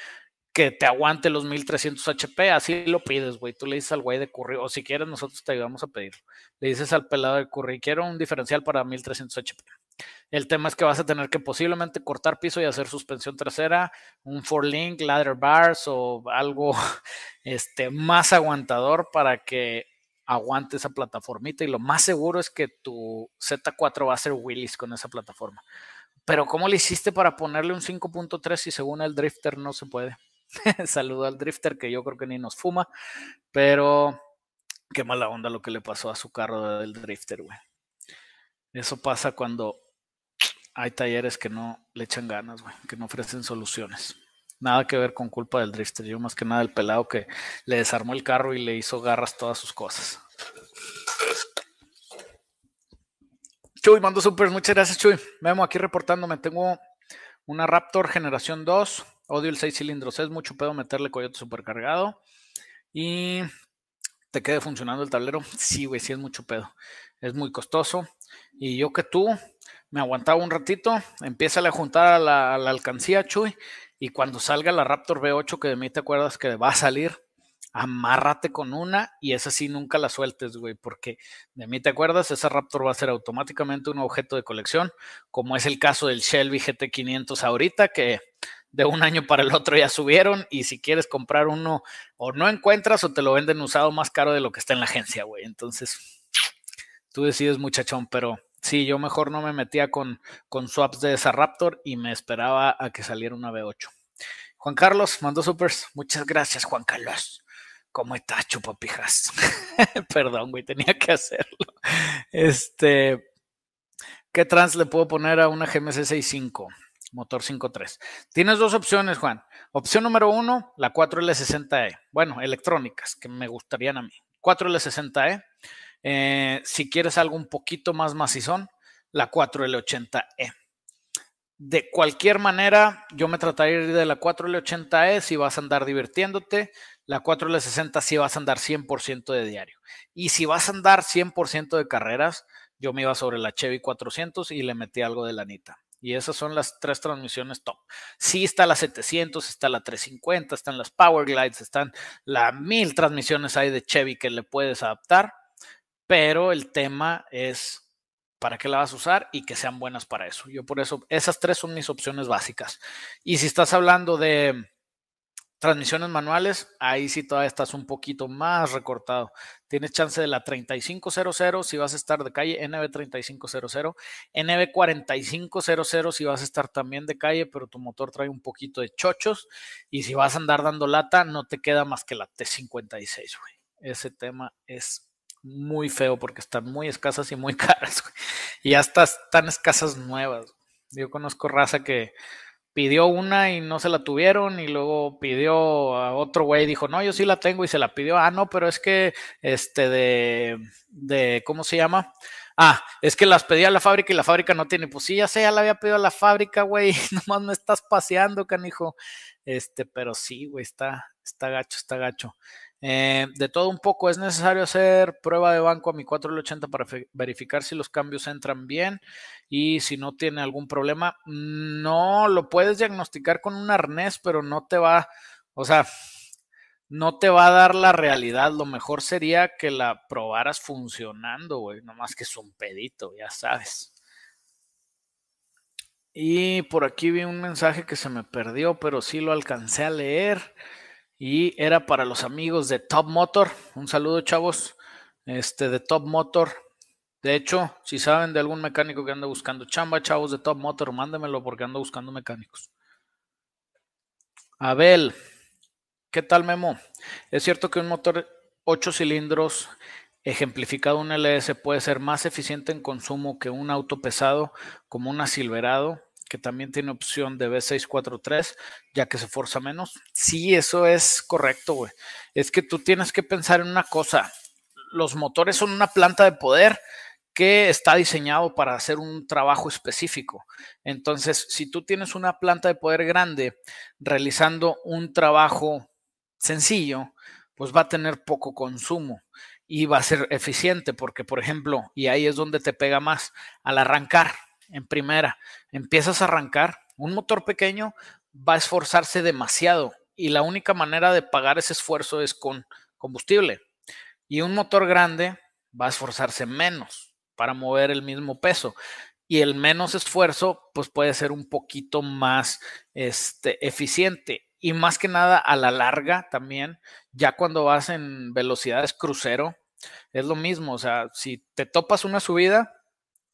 que te aguante los 1300 HP, así lo pides, güey. Tú le dices al güey de Curry, o si quieres, nosotros te ayudamos a pedirlo. Le dices al pelado de Curry, quiero un diferencial para 1300 HP. El tema es que vas a tener que posiblemente cortar piso y hacer suspensión trasera, un four link, ladder bars o algo este, más aguantador para que aguante esa plataformita. Y lo más seguro es que tu Z4 va a ser Willis con esa plataforma. Pero ¿cómo le hiciste para ponerle un 5.3 si según el drifter no se puede? Saludo al drifter que yo creo que ni nos fuma, pero qué mala onda lo que le pasó a su carro del drifter, güey. Eso pasa cuando hay talleres que no le echan ganas, güey, que no ofrecen soluciones. Nada que ver con culpa del drifter, yo más que nada el pelado que le desarmó el carro y le hizo garras todas sus cosas. Chuy, mando super, muchas gracias Chuy. Memo aquí reportándome, tengo una Raptor generación 2, odio el 6 cilindros, es mucho pedo meterle coyote supercargado y te quede funcionando el tablero. Sí, güey, sí es mucho pedo. Es muy costoso. Y yo que tú, me aguantaba un ratito, empieza a juntar a la, alcancía, Chuy, y cuando salga la Raptor V8, que de mí te acuerdas que va a salir, amárrate con una y esa sí nunca la sueltes, güey, porque de mí te acuerdas, esa Raptor va a ser automáticamente un objeto de colección, como es el caso del Shelby GT500 ahorita, que de un año para el otro ya subieron y si quieres comprar uno o no encuentras o te lo venden usado más caro de lo que está en la agencia, güey. Entonces, tú decides, muchachón, pero Sí, yo mejor no me metía con, con swaps de esa Raptor y me esperaba a que saliera una V8. Juan Carlos mandó supers. Muchas gracias, Juan Carlos. ¿Cómo está, chupapijas? Perdón, güey, tenía que hacerlo. Este, ¿qué trans le puedo poner a una GMC 65? Motor 5.3. Tienes dos opciones, Juan. Opción número uno, la 4L60E. Bueno, electrónicas, que me gustarían a mí. 4L60E eh, si quieres algo un poquito más macizón, la 4L80E. De cualquier manera, yo me trataría de ir de la 4L80E si vas a andar divirtiéndote. La 4L60 si vas a andar 100% de diario. Y si vas a andar 100% de carreras, yo me iba sobre la Chevy 400 y le metí algo de lanita. Y esas son las tres transmisiones top. Sí está la 700, está la 350, están las Power Glides, están las mil transmisiones hay de Chevy que le puedes adaptar pero el tema es para qué la vas a usar y que sean buenas para eso. Yo por eso, esas tres son mis opciones básicas. Y si estás hablando de transmisiones manuales, ahí sí todavía estás un poquito más recortado. Tienes chance de la 3500 si vas a estar de calle, NB3500, NB4500 si vas a estar también de calle, pero tu motor trae un poquito de chochos. Y si vas a andar dando lata, no te queda más que la T56, güey. Ese tema es muy feo porque están muy escasas y muy caras. Y hasta están escasas nuevas. Yo conozco raza que pidió una y no se la tuvieron y luego pidió a otro güey dijo, no, yo sí la tengo y se la pidió. Ah, no, pero es que este de, de ¿cómo se llama? Ah, es que las pedí a la fábrica y la fábrica no tiene. Pues sí, ya sé, ya la había pedido a la fábrica, güey. Nomás me estás paseando, canijo. Este, pero sí, güey, está, está gacho, está gacho. Eh, de todo un poco, es necesario hacer prueba de banco a mi 4L80 para verificar si los cambios entran bien y si no tiene algún problema. No, lo puedes diagnosticar con un arnés, pero no te va, o sea, no te va a dar la realidad. Lo mejor sería que la probaras funcionando, güey. Nomás que es un pedito, ya sabes. Y por aquí vi un mensaje que se me perdió, pero sí lo alcancé a leer. Y era para los amigos de Top Motor. Un saludo, chavos. Este de Top Motor. De hecho, si saben de algún mecánico que anda buscando chamba, chavos de Top Motor, mándemelo porque ando buscando mecánicos. Abel, ¿qué tal Memo? Es cierto que un motor 8 cilindros ejemplificado un LS puede ser más eficiente en consumo que un auto pesado como una Silverado, que también tiene opción de V643, ya que se forza menos. Sí, eso es correcto, güey. Es que tú tienes que pensar en una cosa. Los motores son una planta de poder que está diseñado para hacer un trabajo específico. Entonces, si tú tienes una planta de poder grande realizando un trabajo sencillo, pues va a tener poco consumo y va a ser eficiente porque, por ejemplo, y ahí es donde te pega más, al arrancar en primera, empiezas a arrancar, un motor pequeño va a esforzarse demasiado y la única manera de pagar ese esfuerzo es con combustible. Y un motor grande va a esforzarse menos para mover el mismo peso. Y el menos esfuerzo, pues puede ser un poquito más este, eficiente. Y más que nada a la larga también, ya cuando vas en velocidades crucero, es lo mismo. O sea, si te topas una subida,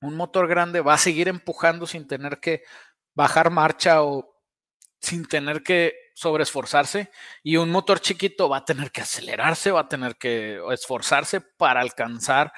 un motor grande va a seguir empujando sin tener que bajar marcha o sin tener que sobreesforzarse y un motor chiquito va a tener que acelerarse, va a tener que esforzarse para alcanzar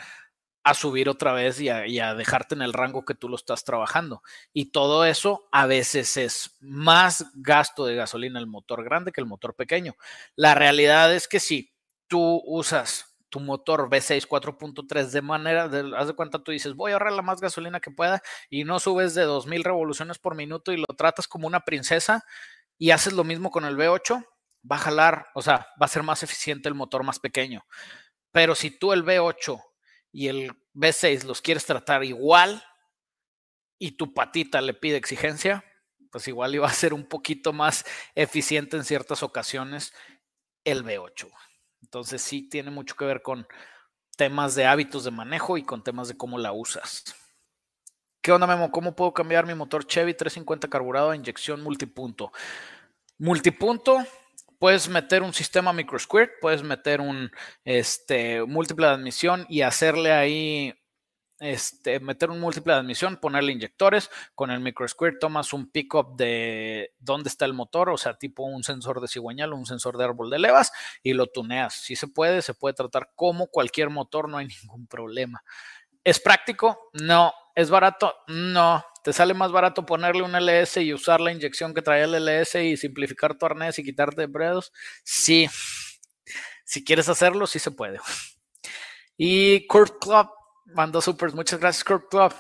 a subir otra vez y a, dejarte en el rango que tú lo estás trabajando. Y todo eso a veces es más gasto de gasolina el motor grande que el motor pequeño. La realidad es que si tú usas tu motor V6 4.3 de manera, de, haz de cuenta, tú dices, voy a ahorrar la más gasolina que pueda y no subes de 2000 revoluciones por minuto y lo tratas como una princesa y haces lo mismo con el V8, va a jalar, o sea, va a ser más eficiente el motor más pequeño. Pero si tú el V8 y el B6 los quieres tratar igual y tu patita le pide exigencia, pues igual iba a ser un poquito más eficiente en ciertas ocasiones el B8. Entonces sí tiene mucho que ver con temas de hábitos de manejo y con temas de cómo la usas. ¿Qué onda, Memo? ¿Cómo puedo cambiar mi motor Chevy 350 carburado a inyección multipunto? Multipunto puedes meter un sistema microsquirt, puedes meter un este, múltiple de admisión y hacerle ahí, este, meter un múltiple de admisión, ponerle inyectores. Con el microsquirt tomas un pickup de dónde está el motor, o sea, tipo un sensor de cigüeñal o un sensor de árbol de levas y lo tuneas. Si se puede, se puede tratar como cualquier motor, no hay ningún problema. ¿Es práctico? No. ¿Es barato? No. ¿Te sale más barato ponerle un LS y usar la inyección que trae el LS y simplificar tu arnés y quitarte dedos? Sí. Si quieres hacerlo, sí se puede. Y Kurt Club mandó supers. Muchas gracias, Kurt Club.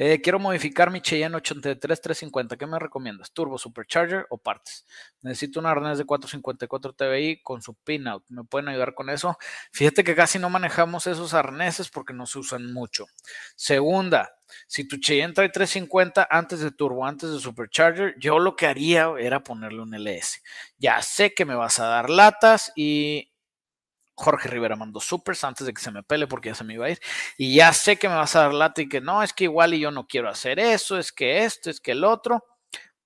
Eh, quiero modificar mi Cheyenne 83350. ¿Qué me recomiendas? ¿Turbo, Supercharger o partes? Necesito un arnés de 454 TBI con su pinout. ¿Me pueden ayudar con eso? Fíjate que casi no manejamos esos arneses porque no se usan mucho. Segunda, si tu Cheyenne trae 350 antes de turbo, antes de supercharger, yo lo que haría era ponerle un LS. Ya sé que me vas a dar latas y Jorge Rivera mandó supers antes de que se me pele porque ya se me iba a ir. Y ya sé que me vas a dar lata y que no, es que igual y yo no quiero hacer eso, es que esto, es que el otro.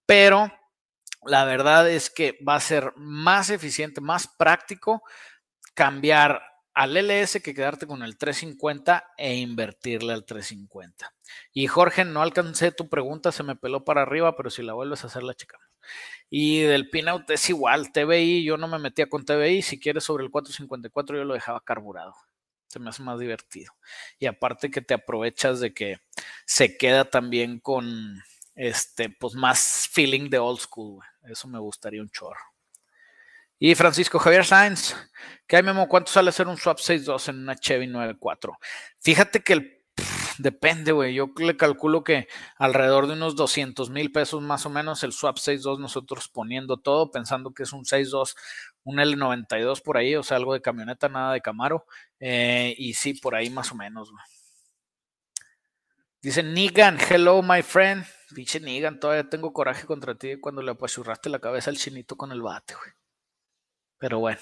Pero la verdad es que va a ser más eficiente, más práctico cambiar al LS que quedarte con el 350 e invertirle al 350. Y Jorge, no alcancé tu pregunta, se me peló para arriba, pero si la vuelves a hacer la checamos. Y del pinout es igual, TBI, yo no me metía con TBI, si quieres sobre el 454 yo lo dejaba carburado. Se me hace más divertido. Y aparte que te aprovechas de que se queda también con este, pues más feeling de old school. Eso me gustaría un chorro. Y Francisco Javier Sainz, ¿qué hay, Memo? ¿Cuánto sale hacer un swap 6.2 en una Chevy 9.4? Fíjate que el depende, güey. Yo le calculo que alrededor de unos 200 mil pesos más o menos el swap 6.2 nosotros poniendo todo, pensando que es un 6.2, un L92 por ahí, o sea, algo de camioneta, nada de Camaro. Eh, y sí, por ahí más o menos, güey. Dice Nigan, hello my friend. Dice Nigan, todavía tengo coraje contra ti cuando le apachurraste la cabeza al chinito con el bate, güey. Pero bueno,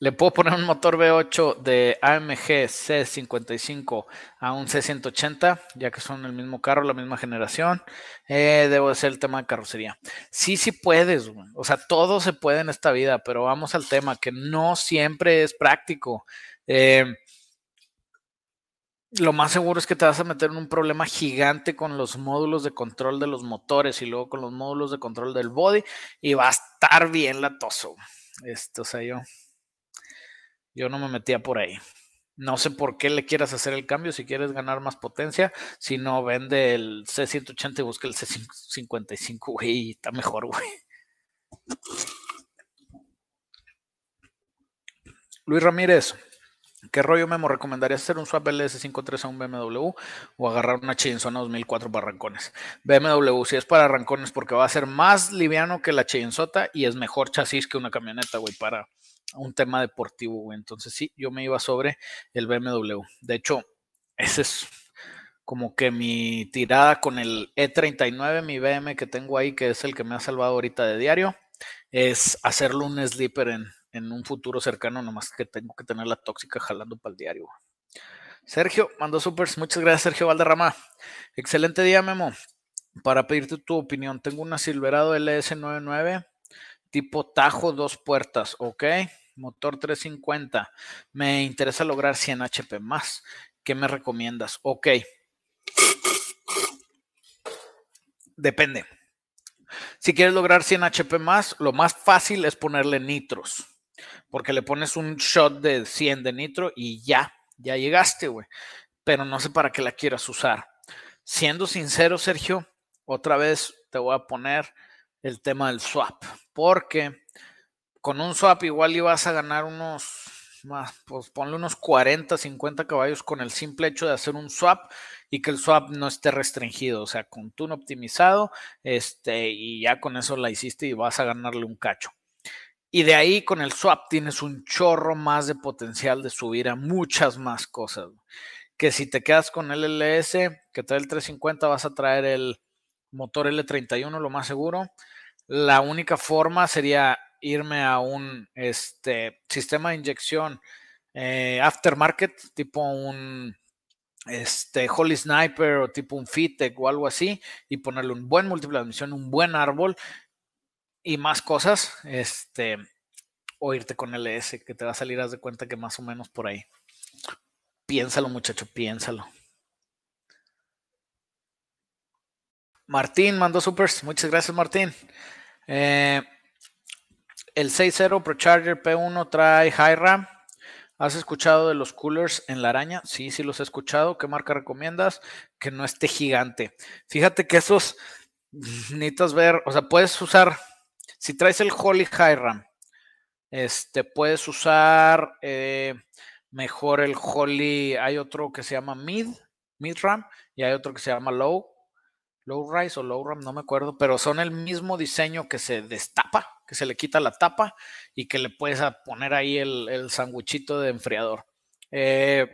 Le puedo poner un motor V8 de AMG C55 a un C180, ya que son el mismo carro, la misma generación. Eh, debo de ser el tema de carrocería. Sí, sí puedes, o sea, todo se puede en esta vida, pero vamos al tema, que no siempre es práctico. Eh, lo más seguro es que te vas a meter en un problema gigante con los módulos de control de los motores y luego con los módulos de control del body y va a estar bien latoso. Esto, o sea, yo yo no me metía por ahí. No sé por qué le quieras hacer el cambio si quieres ganar más potencia. Si no, vende el C180 y busca el C55, güey. Está mejor, güey. Luis Ramírez, ¿qué rollo Memo? ¿Recomendarías hacer un swap LS53 a un BMW o agarrar una Chainzona 2004 para arrancones? BMW, si es para arrancones, porque va a ser más liviano que la Chainzota y es mejor chasis que una camioneta, güey, para, un tema deportivo, güey. Entonces sí, yo me iba sobre el BMW. De hecho, ese es como que mi tirada con el E39, mi BM que tengo ahí, que es el que me ha salvado ahorita de diario, es hacerlo un sleeper en, en un futuro cercano, nomás que tengo que tener la tóxica jalando para el diario. Sergio, mando supers. Muchas gracias, Sergio Valderrama. Excelente día, Memo. Para pedirte tu opinión, tengo una Silverado LS99 tipo Tajo dos puertas, ok. Motor 350. Me interesa lograr 100 HP más. ¿Qué me recomiendas? Ok. Depende. Si quieres lograr 100 HP más, lo más fácil es ponerle nitros. Porque le pones un shot de 100 de nitro y ya, ya llegaste, güey. Pero no sé para qué la quieras usar. Siendo sincero, Sergio, otra vez te voy a poner el tema del swap, porque con un swap igual ibas a ganar unos más, pues ponle unos 40, 50 caballos con el simple hecho de hacer un swap y que el swap no esté restringido, o sea, con tune optimizado, este, y ya con eso la hiciste y vas a ganarle un cacho. Y de ahí con el swap tienes un chorro más de potencial de subir a muchas más cosas. Que si te quedas con el LS, que trae el 350, vas a traer el, motor L31, lo más seguro. La única forma sería irme a un este, sistema de inyección eh, aftermarket, tipo un este, Holy Sniper o tipo un Fitec o algo así, y ponerle un buen múltiple de admisión, un buen árbol y más cosas, este, o irte con LS, que te va a salir, haz de cuenta que más o menos por ahí. Piénsalo, muchacho, piénsalo. Martín mandó supers. Muchas gracias, Martín. Eh, el 6.0 ProCharger P1 trae high RAM. ¿Has escuchado de los coolers en la araña? Sí, sí los he escuchado. ¿Qué marca recomiendas? Que no esté gigante. Fíjate que esos necesitas ver, o sea, puedes usar, si traes el Holy High RAM, este, puedes usar eh, mejor el Holy, hay otro que se llama Mid, Mid RAM, y hay otro que se llama Low low rise o low ram, no me acuerdo, pero son el mismo diseño que se destapa, que se le quita la tapa y que le puedes poner ahí el, el sanguchito de enfriador. Eh,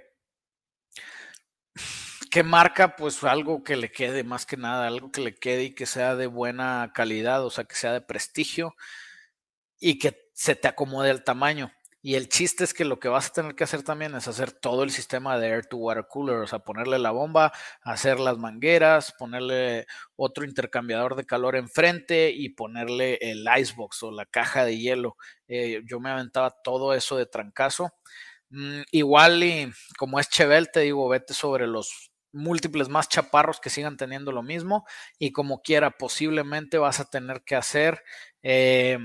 ¿Qué marca? Pues algo que le quede, más que nada, algo que le quede y que sea de buena calidad, o sea, que sea de prestigio y que se te acomode el tamaño. Y el chiste es que lo que vas a tener que hacer también es hacer todo el sistema de air to water cooler, o sea, ponerle la bomba, hacer las mangueras, ponerle otro intercambiador de calor enfrente y ponerle el icebox o la caja de hielo. Eh, yo me aventaba todo eso de trancazo. Mm, igual y como es Chevel, te digo, vete sobre los múltiples más chaparros que sigan teniendo lo mismo y como quiera, posiblemente vas a tener que hacer... Eh,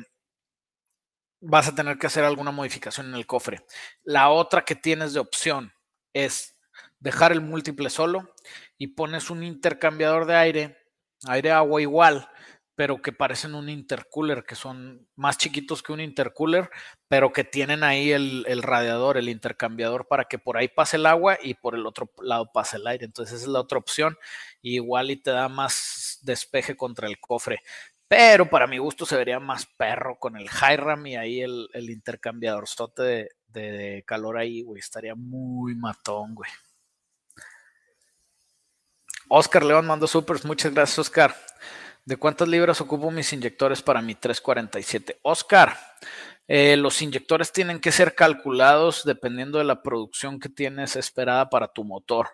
vas a tener que hacer alguna modificación en el cofre. La otra que tienes de opción es dejar el múltiple solo y pones un intercambiador de aire, aire-agua igual, pero que parecen un intercooler, que son más chiquitos que un intercooler, pero que tienen ahí el, radiador, el intercambiador, para que por ahí pase el agua y por el otro lado pase el aire. Entonces esa es la otra opción. igual y te da más despeje contra el cofre. Pero para mi gusto se vería más perro con el Hiram y ahí el, intercambiador de, de, calor ahí, güey. Estaría muy matón, güey. Oscar León mandó supers. Muchas gracias, Oscar. ¿De cuántas libras ocupo mis inyectores para mi 347? Oscar, Eh, los inyectores tienen que ser calculados dependiendo de la producción que tienes esperada para tu motor.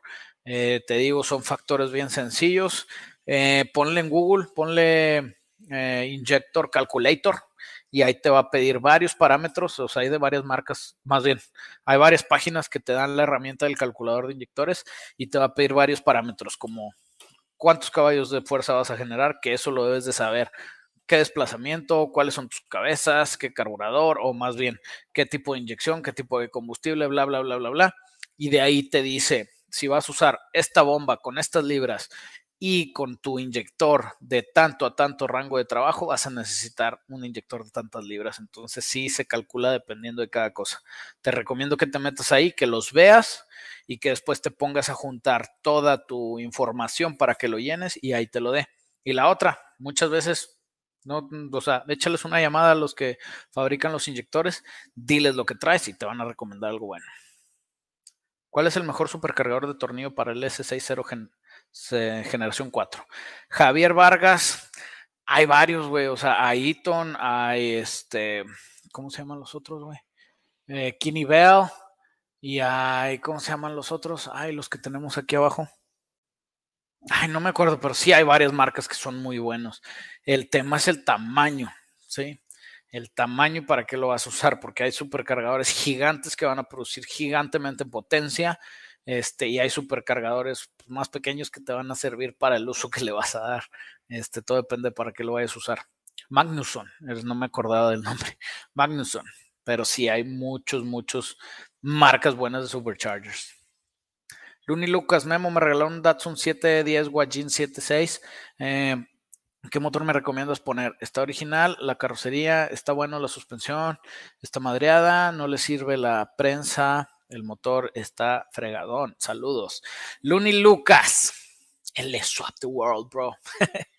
Eh, te digo, son factores bien sencillos. Eh, ponle en Google, ponle Injector Calculator y ahí te va a pedir varios parámetros, o sea, hay de varias marcas, más bien, hay varias páginas que te dan la herramienta del calculador de inyectores y te va a pedir varios parámetros como cuántos caballos de fuerza vas a generar, que eso lo debes de saber. ¿Qué desplazamiento? ¿Cuáles son tus cabezas? ¿Qué carburador? O más bien, ¿qué tipo de inyección? ¿Qué tipo de combustible? Bla, bla, bla, bla, bla. Y de ahí te dice, si vas a usar esta bomba con estas libras y con tu inyector de tanto a tanto rango de trabajo vas a necesitar un inyector de tantas libras. Entonces sí se calcula dependiendo de cada cosa. Te recomiendo que te metas ahí, que los veas y que después te pongas a juntar toda tu información para que lo llenes y ahí te lo dé. Y la otra, muchas veces, no, o sea, échales una llamada a los que fabrican los inyectores, diles lo que traes y te van a recomendar algo bueno. ¿Cuál es el mejor supercargador de tornillo para el S60 generación 4. Javier Vargas, hay varios, güey. O sea, hay Eaton, hay este, ¿cómo se llaman los otros, güey? Eh, Bell. Y hay, ¿cómo se llaman los otros? Ay, los que tenemos aquí abajo. Ay, no me acuerdo, pero sí hay varias marcas que son muy buenos. El tema es el tamaño, ¿sí? El tamaño para qué lo vas a usar, porque hay supercargadores gigantes que van a producir gigantemente potencia este, y hay supercargadores más pequeños que te van a servir para el uso que le vas a dar. Este, todo depende para qué lo vayas a usar. Magnusson, no me acordaba del nombre. Magnusson, pero sí hay muchos, muchos marcas buenas de superchargers. Luni Lucas Memo me regaló un Datsun 710 Wajin 76. Eh, ¿Qué motor me recomiendas poner? Está original, la carrocería, está bueno la suspensión, está madreada, no le sirve la prensa, el motor está fregadón. Saludos. Looney Lucas. El Swap the World, bro.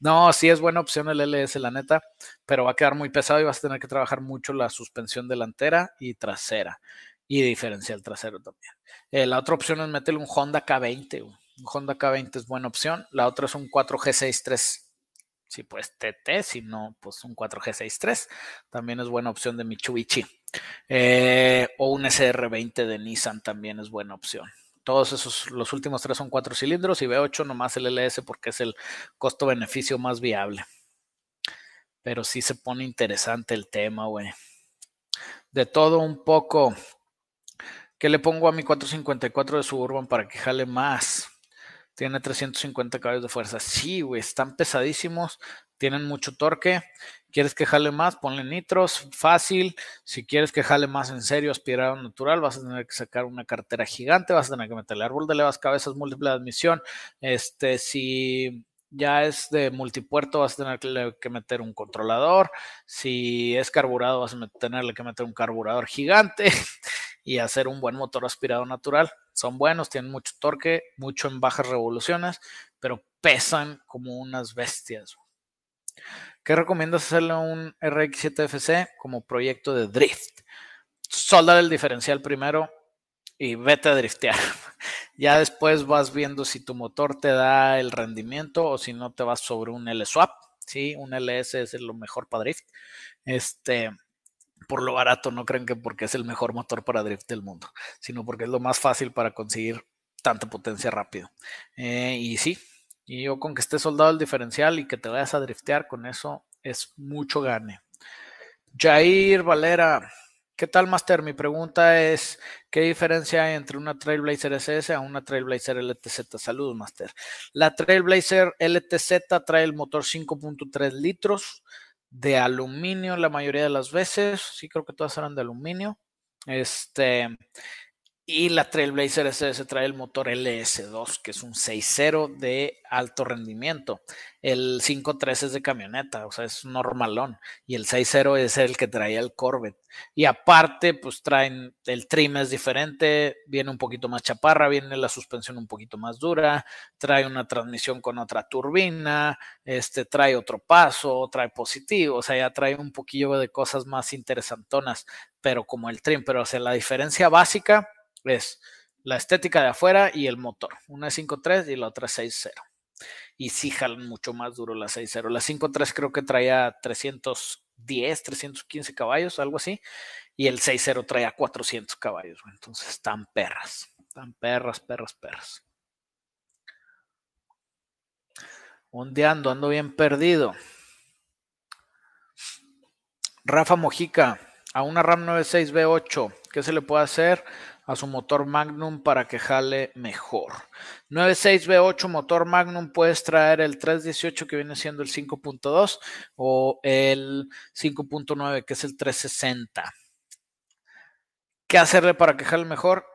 no, sí es buena opción el LS, la neta, pero va a quedar muy pesado y vas a tener que trabajar mucho la suspensión delantera y trasera y diferencial trasero también. Eh, la otra opción es meterle un Honda K20. Un Honda K20 es buena opción. La otra es un 4G63. Si pues TT, si no, pues un 4G63. También es buena opción de Mitsubishi. Eh, o un SR20 de Nissan también es buena opción. Todos esos, los últimos tres son cuatro cilindros y V8 nomás el LS porque es el costo-beneficio más viable. Pero sí se pone interesante el tema, güey. De todo un poco. ¿Qué le pongo a mi 454 de Suburban para que jale más? Tiene 350 caballos de fuerza. Sí, güey, están pesadísimos, tienen mucho torque. ¿Quieres que jale más? Ponle nitros, fácil. Si quieres que jale más en serio, aspirado natural, vas a tener que sacar una cartera gigante, vas a tener que meterle árbol de levas, cabezas, múltiple de admisión. Este, si ya es de multipuerto, vas a tener que meter un controlador. Si es carburado, vas a tenerle que meter un carburador gigante y hacer un buen motor aspirado natural. Son buenos, tienen mucho torque, mucho en bajas revoluciones, pero pesan como unas bestias. ¿Qué recomiendas hacerle a un RX7FC como proyecto de drift? Soldar el diferencial primero y vete a driftear. ya después vas viendo si tu motor te da el rendimiento o si no te vas sobre un L-Swap. Sí, un LS es lo mejor para drift. Este, por lo barato, no creen que porque es el mejor motor para drift del mundo, sino porque es lo más fácil para conseguir tanta potencia rápido. Eh, y sí, y yo con que esté soldado el diferencial y que te vayas a driftear, con eso es mucho gane. Jair Valera, ¿qué tal, Master? Mi pregunta es, ¿qué diferencia hay entre una Trailblazer SS a una Trailblazer LTZ? Saludos, Master. La Trailblazer LTZ trae el motor 5.3 litros de aluminio la mayoría de las veces. Sí, creo que todas eran de aluminio. Este, y la Trailblazer SS trae el motor LS2, que es un 6.0 de alto rendimiento. El 5.3 es de camioneta, o sea, es normalón. Y el 6.0 es el que traía el Corvette. Y aparte, pues traen, el trim es diferente, viene un poquito más chaparra, viene la suspensión un poquito más dura, trae una transmisión con otra turbina, este, trae otro paso, trae positivo, o sea, ya trae un poquillo de cosas más interesantonas, pero como el trim. Pero, o sea, la diferencia básica es la estética de afuera y el motor. Una es 5.3 y la otra es 6.0. Y sí jalan mucho más duro la 6.0. La 5.3 creo que traía 300 310, 315 caballos, algo así. Y el 6.0 trae a 400 caballos. Entonces están perras. Están perras, perras, perras. Ondeando, ando bien perdido. Rafa Mojica, a una RAM 96 V8, ¿qué se le puede hacer a su motor Magnum para que jale mejor? 96 V8 motor Magnum puedes traer el 318 que viene siendo el 5.2 o el 5.9 que es el 360. ¿Qué hacerle para que jale mejor?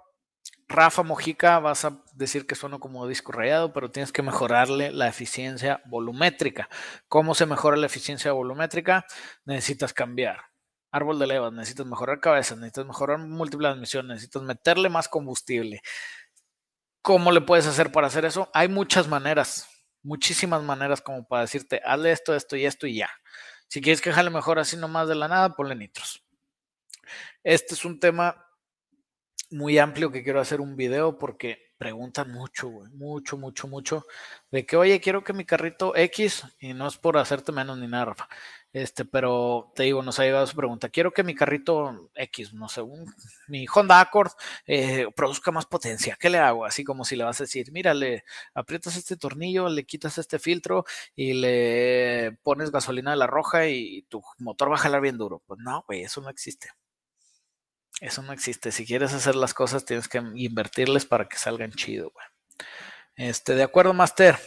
Rafa Mojica, vas a decir que suena como disco rayado, pero tienes que mejorarle la eficiencia volumétrica. ¿Cómo se mejora la eficiencia volumétrica? Necesitas cambiar árbol de levas, necesitas mejorar cabezas, necesitas mejorar múltiples admisiones, necesitas meterle más combustible. ¿Cómo le puedes hacer para hacer eso? Hay muchas maneras, muchísimas maneras como para decirte, hazle esto, esto y esto y ya. Si quieres que jale mejor así nomás de la nada, ponle nitros. Este es un tema muy amplio que quiero hacer un video porque preguntan mucho, mucho, mucho, mucho, de que, oye, quiero que mi carrito X, y no es por hacerte menos ni nada, Rafa, este, pero te digo, nos ha llegado su pregunta, quiero que mi carrito X, no sé, mi Honda Accord eh, produzca más potencia, ¿qué le hago? Así como si le vas a decir, mira, le aprietas este tornillo, le quitas este filtro y le pones gasolina de la roja y tu motor va a jalar bien duro. Pues no, güey, eso no existe. Eso no existe. Si quieres hacer las cosas, tienes que invertirles para que salgan chido, güey. Este, de acuerdo, Master.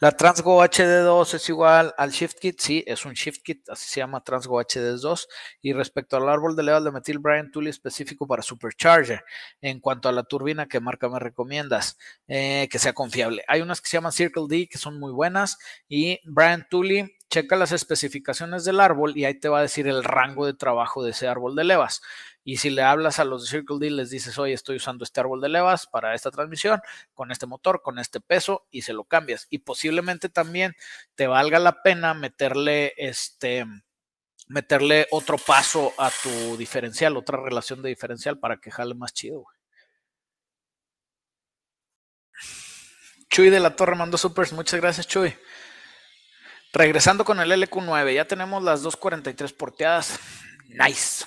La Transgo HD2 es igual al Shift Kit, sí, es un Shift Kit, así se llama Transgo HD2. Y respecto al árbol de levas de metil Brian Tooley específico para Supercharger, en cuanto a la turbina, ¿qué marca me recomiendas? Eh, que sea confiable. Hay unas que se llaman Circle D, que son muy buenas, y Brian Tooley, checa las especificaciones del árbol y ahí te va a decir el rango de trabajo de ese árbol de levas. Y si le hablas a los de Circle D, les dices, oye, estoy usando este árbol de levas para esta transmisión, con este motor, con este peso, y se lo cambias. Y posiblemente también te valga la pena meterle este meterle otro paso a tu diferencial, otra relación de diferencial para que jale más chido, Chuy de la Torre mandó supers. Muchas gracias, Chuy. Regresando con el LQ9, ya tenemos las 243 porteadas. Nice.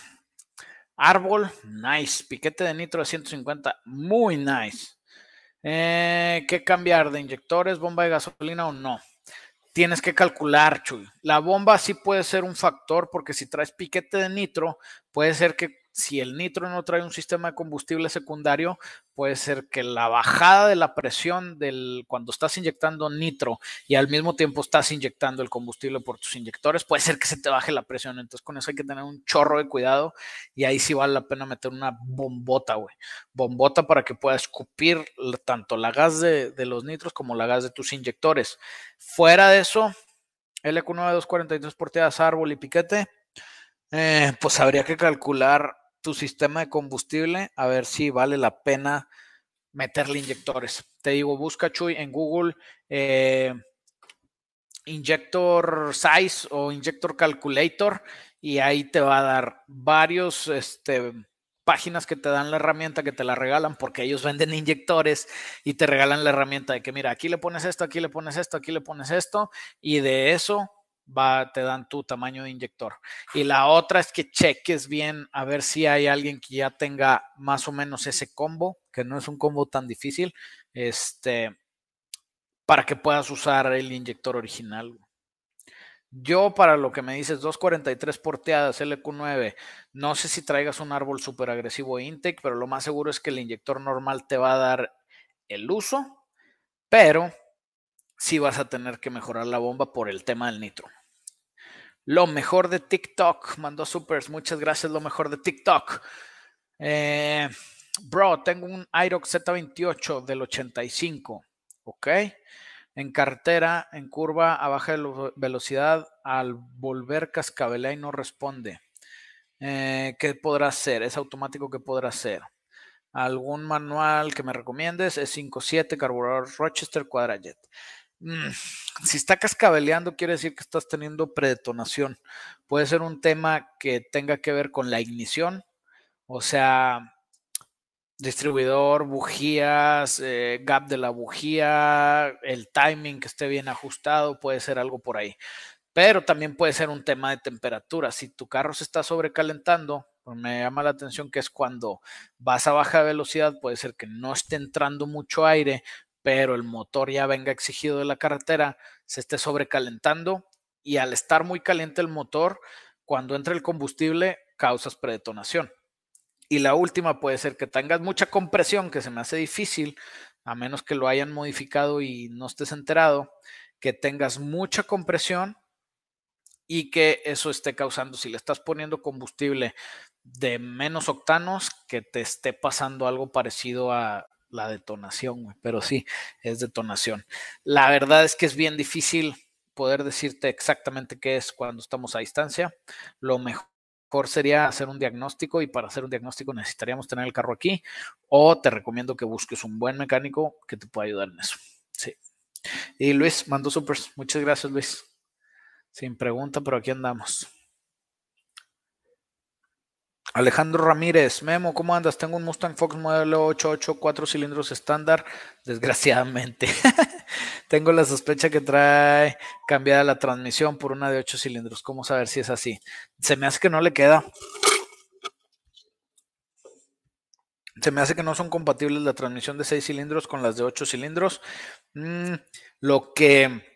Árbol, nice. Piquete de nitro de 150, muy nice. Eh, ¿Qué cambiar de inyectores, bomba de gasolina o no? Tienes que calcular, Chuy. La bomba sí puede ser un factor porque si traes piquete de nitro, puede ser que si el nitro no trae un sistema de combustible secundario, puede ser que la bajada de la presión del cuando estás inyectando nitro y al mismo tiempo estás inyectando el combustible por tus inyectores, puede ser que se te baje la presión. Entonces, con eso hay que tener un chorro de cuidado y ahí sí vale la pena meter una bombota, güey. Bombota para que pueda escupir tanto la gas de, los nitros como la gas de tus inyectores. Fuera de eso, LQ9243 porteadas, árbol y piquete. Eh, pues habría que calcular tu sistema de combustible a ver si vale la pena meterle inyectores. Te digo, busca Chuy en Google eh, Injector Size o Injector Calculator y ahí te va a dar varios este, páginas que te dan la herramienta, que te la regalan porque ellos venden inyectores y te regalan la herramienta de que mira, aquí le pones esto, aquí le pones esto, aquí le pones esto y de eso te dan tu tamaño de inyector. Y la otra es que cheques bien a ver si hay alguien que ya tenga más o menos ese combo, que no es un combo tan difícil, este, para que puedas usar el inyector original. Yo, para lo que me dices, 243 porteadas, LQ9, no sé si traigas un árbol súper agresivo intake, pero lo más seguro es que el inyector normal te va a dar el uso, pero sí vas a tener que mejorar la bomba por el tema del nitro. Lo mejor de TikTok, mandó supers, muchas gracias, lo mejor de TikTok. Eh, bro, tengo un Irox Z28 del 85, ¿ok? En carretera, en curva, a baja velocidad, al volver cascabelea y no responde. Eh, ¿Qué podrá hacer? ¿Es automático que podrá hacer? ¿Algún manual que me recomiendes? Es 57 carburador Rochester Quadrajet. Mm, si está cascabeleando, quiere decir que estás teniendo predetonación. Puede ser un tema que tenga que ver con la ignición, o sea, distribuidor, bujías, eh, gap de la bujía, el timing que esté bien ajustado, puede ser algo por ahí. pero también puede ser un tema de temperatura. Si tu carro se está sobrecalentando, pues me llama la atención que es cuando vas a baja velocidad, puede ser que no esté entrando mucho aire, pero el motor ya venga exigido de la carretera, se esté sobrecalentando y al estar muy caliente el motor, cuando entra el combustible, causas predetonación. Y la última puede ser que tengas mucha compresión, que se me hace difícil, a menos que lo hayan modificado y no estés enterado, que tengas mucha compresión y que eso esté causando, si le estás poniendo combustible de menos octanos, que te esté pasando algo parecido a la detonación, pero sí, es detonación. La verdad es que es bien difícil poder decirte exactamente qué es cuando estamos a distancia. Lo mejor sería hacer un diagnóstico y para hacer un diagnóstico necesitaríamos tener el carro aquí o te recomiendo que busques un buen mecánico que te pueda ayudar en eso. Sí. Y Luis, mando supers. Muchas gracias, Luis. Sin pregunta, pero aquí andamos. Alejandro Ramírez, Memo, ¿cómo andas? Tengo un Mustang Fox modelo 88, cuatro cilindros estándar, desgraciadamente. Tengo la sospecha que trae cambiada la transmisión por una de 8 cilindros. ¿Cómo saber si es así? Se me hace que no le queda. Se me hace que no son compatibles la transmisión de 6 cilindros con las de 8 cilindros. Mm, lo que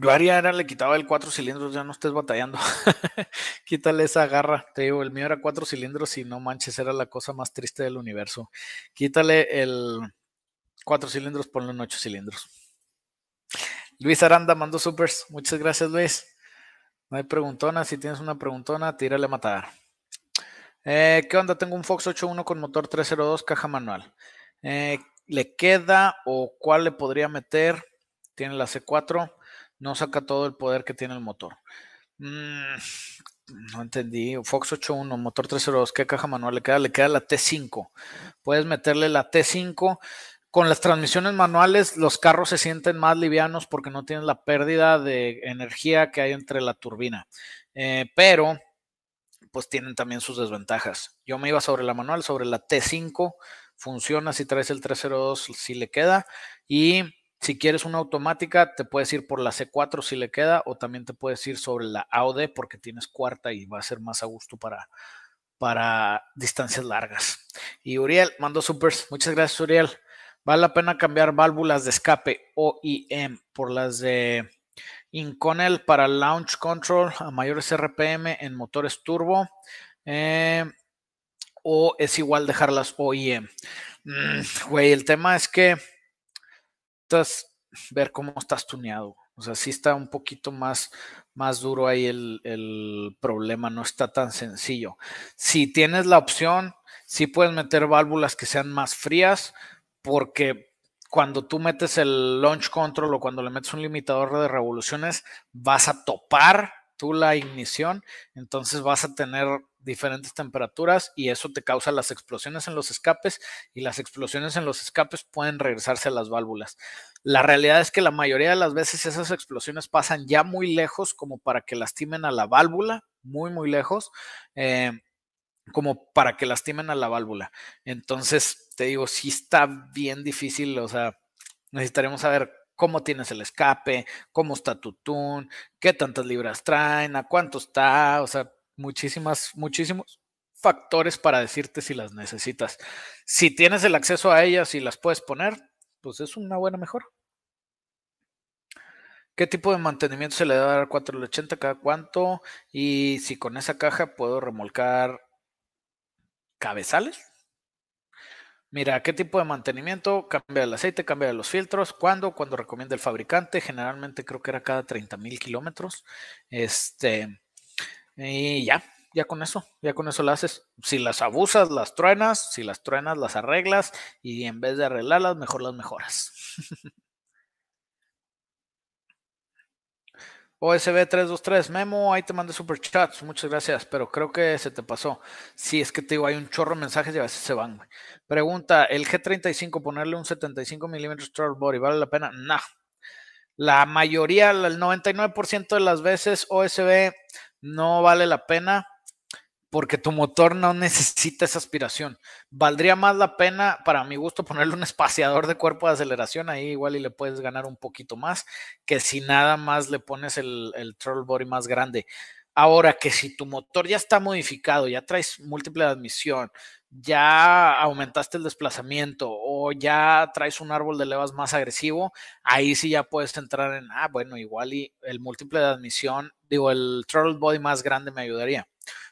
yo haría era le quitaba el cuatro cilindros, ya no estés batallando. Quítale esa garra. Te digo, el mío era cuatro cilindros y no manches, era la cosa más triste del universo. Quítale el cuatro cilindros, ponle en ocho cilindros. Luis Aranda mandó supers. Muchas gracias, Luis. No hay preguntona. Si tienes una preguntona, tírale a matar. Eh, ¿Qué onda? Tengo un Fox 8.1 con motor 302, caja manual. Eh, ¿Le queda o cuál le podría meter? Tiene la C4 no saca todo el poder que tiene el motor. Mm, no entendí. Fox 8.1, motor 302, ¿qué caja manual le queda? Le queda la T5. Puedes meterle la T5. Con las transmisiones manuales, los carros se sienten más livianos porque no tienen la pérdida de energía que hay entre la turbina. Eh, pero, pues tienen también sus desventajas. Yo me iba sobre la manual, sobre la T5. Funciona si traes el 302, si le queda. Y si quieres una automática, te puedes ir por la C4 si le queda, o también te puedes ir sobre la AOD porque tienes cuarta y va a ser más a gusto para, para distancias largas. Y Uriel mandó supers. Muchas gracias, Uriel. Vale la pena cambiar válvulas de escape OIM por las de Inconel para launch control a mayores RPM en motores turbo. Eh, o es igual dejarlas OIM. Mm, güey, el tema es que ver cómo estás tuneado. O sea, sí está un poquito más, más duro ahí el, el, problema, no está tan sencillo. Si tienes la opción, sí puedes meter válvulas que sean más frías, porque cuando tú metes el launch control o cuando le metes un limitador de revoluciones, vas a topar tú la ignición, entonces vas a tener diferentes temperaturas y eso te causa las explosiones en los escapes y las explosiones en los escapes pueden regresarse a las válvulas. La realidad es que la mayoría de las veces esas explosiones pasan ya muy lejos como para que lastimen a la válvula, muy, muy lejos, eh, como para que lastimen a la válvula. Entonces, te digo, sí está bien difícil, o sea, necesitaremos saber cómo tienes el escape, cómo está tu tune, qué tantas libras traen, a cuánto está, o sea, muchísimas, muchísimos factores para decirte si las necesitas. Si tienes el acceso a ellas y las puedes poner, pues es una buena mejora. ¿Qué tipo de mantenimiento se le da al 480 cada cuánto? Y si con esa caja puedo remolcar cabezales. Mira, ¿qué tipo de mantenimiento? Cambia el aceite, cambia los filtros. ¿Cuándo? Cuando recomienda el fabricante. Generalmente creo que era cada 30 mil kilómetros. Este, y ya, ya con eso, ya con eso lo haces. Si las abusas, las truenas, si las truenas, las arreglas y en vez de arreglarlas, mejor las mejoras. OSB 323, Memo, ahí te mandé super chats, muchas gracias, pero creo que se te pasó. Sí, es que te digo, hay un chorro de mensajes y a veces se van. Pregunta, ¿el G35 ponerle un 75 milímetros throttle body vale la pena? No. La mayoría, el 99% de las veces OSB no vale la pena porque tu motor no necesita esa aspiración. Valdría más la pena, para mi gusto, ponerle un espaciador de cuerpo de aceleración ahí igual y le puedes ganar un poquito más que si nada más le pones el, el throttle body más grande. Ahora que si tu motor ya está modificado, ya traes múltiple admisión, ya aumentaste el desplazamiento o ya traes un árbol de levas más agresivo, ahí sí ya puedes entrar en, ah, bueno, igual y el múltiple de admisión, digo, el throttle body más grande me ayudaría.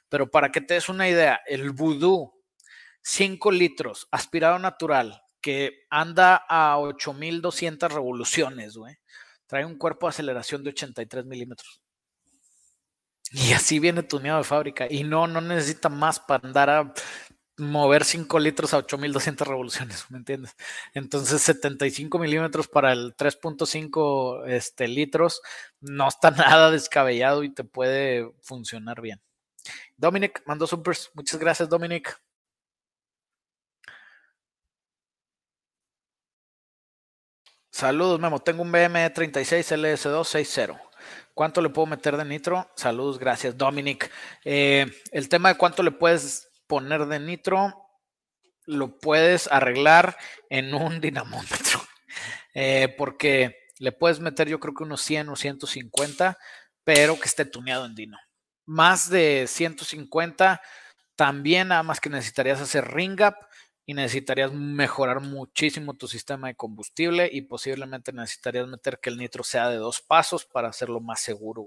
Pero para que te des una idea, el Voodoo, 5 litros, aspirado natural, que anda a 8200 revoluciones, güey. Trae un cuerpo de aceleración de 83 milímetros. Y así viene tuneado de fábrica. Y no, no necesita más para andar a mover 5 litros a 8200 revoluciones, ¿me entiendes? Entonces 75 milímetros para el 3.5 este, litros no está nada descabellado y te puede funcionar bien. Dominic mandó supers. Muchas gracias, Dominic. Saludos, Memo. Tengo un BM 36 LS260. ¿Cuánto le puedo meter de nitro? Saludos, gracias, Dominic. Eh, el tema de cuánto le puedes poner de nitro, lo puedes arreglar en un dinamómetro. Eh, porque le puedes meter, yo creo que unos 100 o 150, pero que esté tuneado en dino más de 150, también nada más que necesitarías hacer ring up y necesitarías mejorar muchísimo tu sistema de combustible y posiblemente necesitarías meter que el nitro sea de dos pasos para hacerlo más seguro,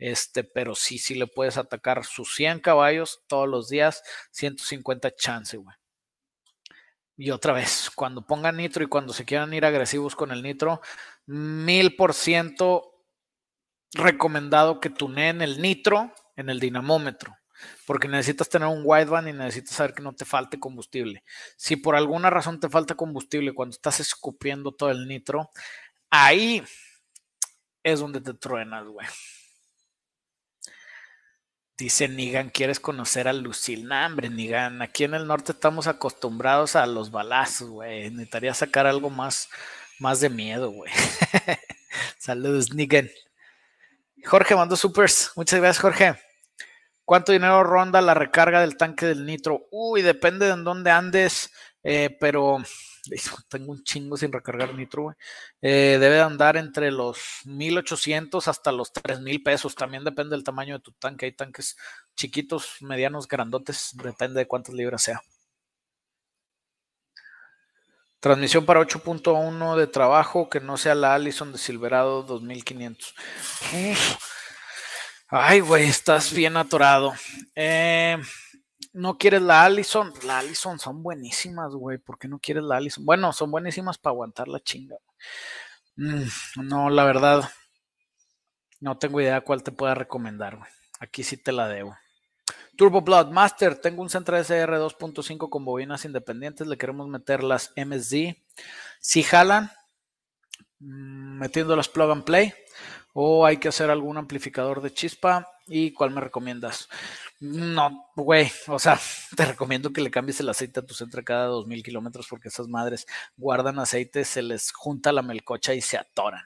Este, pero sí, sí le puedes atacar sus 100 caballos todos los días, 150 chance, güey. Y otra vez, cuando pongan nitro y cuando se quieran ir agresivos con el nitro, mil por ciento recomendado que tuneen el nitro en el dinamómetro, porque necesitas tener un wideband y necesitas saber que no te falte combustible. Si por alguna razón te falta combustible cuando estás escupiendo todo el nitro, ahí es donde te truenas, güey. Dice Nigan, ¿quieres conocer a Lucille? Nah, hombre, Nigan, aquí en el norte estamos acostumbrados a los balazos, güey. Necesitaría sacar algo más, más de miedo, güey. Saludos, Nigan. Jorge mandó supers. Muchas gracias, Jorge. ¿Cuánto dinero ronda la recarga del tanque del nitro? Uy, depende de en dónde andes, eh, pero tengo un chingo sin recargar nitro. Eh, debe de andar entre los 1800 hasta los 3000 pesos. También depende del tamaño de tu tanque. Hay tanques chiquitos, medianos, grandotes. Depende de cuántas libras sea. Transmisión para 8.1 de trabajo que no sea la Allison de Silverado 2500. Ay, güey, estás bien atorado. Eh, ¿No quieres la Allison? La Allison son buenísimas, güey. ¿Por qué no quieres la Allison? Bueno, son buenísimas para aguantar la chinga. Mm, no, la verdad, no tengo idea cuál te pueda recomendar, güey. Aquí sí te la debo. Turbo Blood Master, tengo un Centra SR 2.5 con bobinas independientes, le queremos meter las MSD. Si jalan, mm, metiendo las plug and play, o hay que hacer algún amplificador de chispa. ¿Y cuál me recomiendas? No, güey, o sea, te recomiendo que le cambies el aceite a tu Centra cada 2000 kilómetros porque esas madres guardan aceite, se les junta la melcocha y se atoran.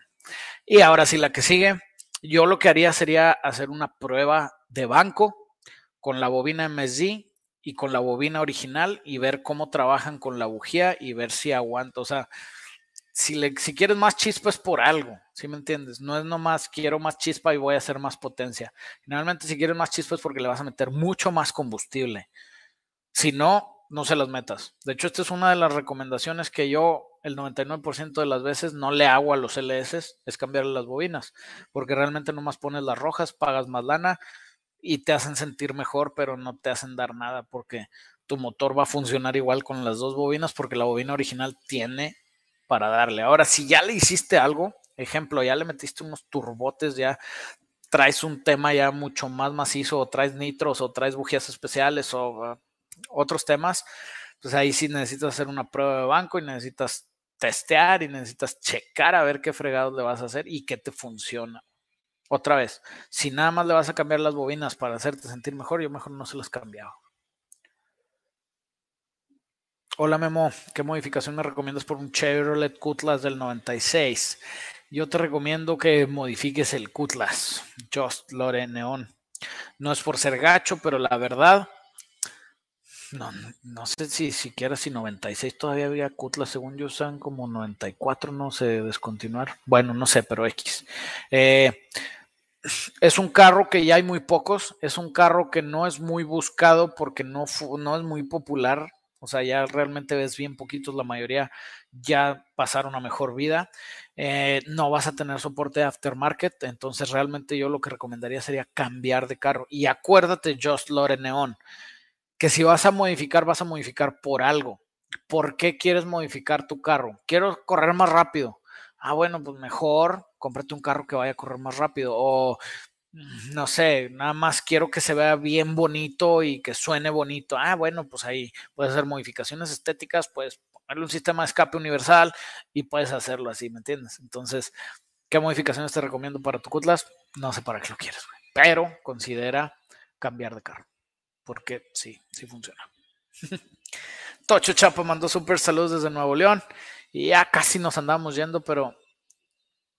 Y ahora sí, la que sigue, yo lo que haría sería hacer una prueba de banco con la bobina MSD y con la bobina original y ver cómo trabajan con la bujía y ver si aguanta. O sea, si, le, si quieres más chispa es por algo, ¿sí me entiendes? No es nomás quiero más chispa y voy a hacer más potencia. Generalmente si quieres más chispa es porque le vas a meter mucho más combustible. Si no, no se las metas. De hecho, esta es una de las recomendaciones que yo el 99% de las veces no le hago a los LS, es cambiarle las bobinas, porque realmente nomás pones las rojas, pagas más lana y te hacen sentir mejor, pero no te hacen dar nada porque tu motor va a funcionar igual con las dos bobinas porque la bobina original tiene para darle. Ahora, si ya le hiciste algo, ejemplo, ya le metiste unos turbotes, ya traes un tema ya mucho más macizo, o traes nitros, o traes bujías especiales, o uh, otros temas, pues ahí sí necesitas hacer una prueba de banco y necesitas testear y necesitas checar a ver qué fregados le vas a hacer y qué te funciona. Otra vez, si nada más le vas a cambiar las bobinas para hacerte sentir mejor, yo mejor no se las cambiaba. Hola Memo, ¿qué modificación me recomiendas por un Chevrolet Cutlass del 96? Yo te recomiendo que modifiques el Cutlass Just Lore Neon. No es por ser gacho, pero la verdad, no, no sé si siquiera si 96 todavía había Cutlass, según yo usan como 94, no sé, descontinuar. Bueno, no sé, pero X. Eh, es un carro que ya hay muy pocos, es un carro que no es muy buscado porque no, no es muy popular, o sea, ya realmente ves bien poquitos, la mayoría ya pasaron a mejor vida. Eh, no vas a tener soporte aftermarket, entonces realmente yo lo que recomendaría sería cambiar de carro. Y acuérdate, Just Lore Neon, que si vas a modificar, vas a modificar por algo. ¿Por qué quieres modificar tu carro? Quiero correr más rápido. Ah, bueno, pues mejor cómprate un carro que vaya a correr más rápido. O no sé, nada más quiero que se vea bien bonito y que suene bonito. Ah, bueno, pues ahí puedes hacer modificaciones estéticas, puedes ponerle un sistema de escape universal y puedes hacerlo así, ¿me entiendes? Entonces, ¿qué modificaciones te recomiendo para tu Cutlass? No sé para qué lo quieres, pero considera cambiar de carro porque sí, sí funciona. Tocho Chapo mandó super saludos desde Nuevo León. Y ya casi nos andamos yendo, pero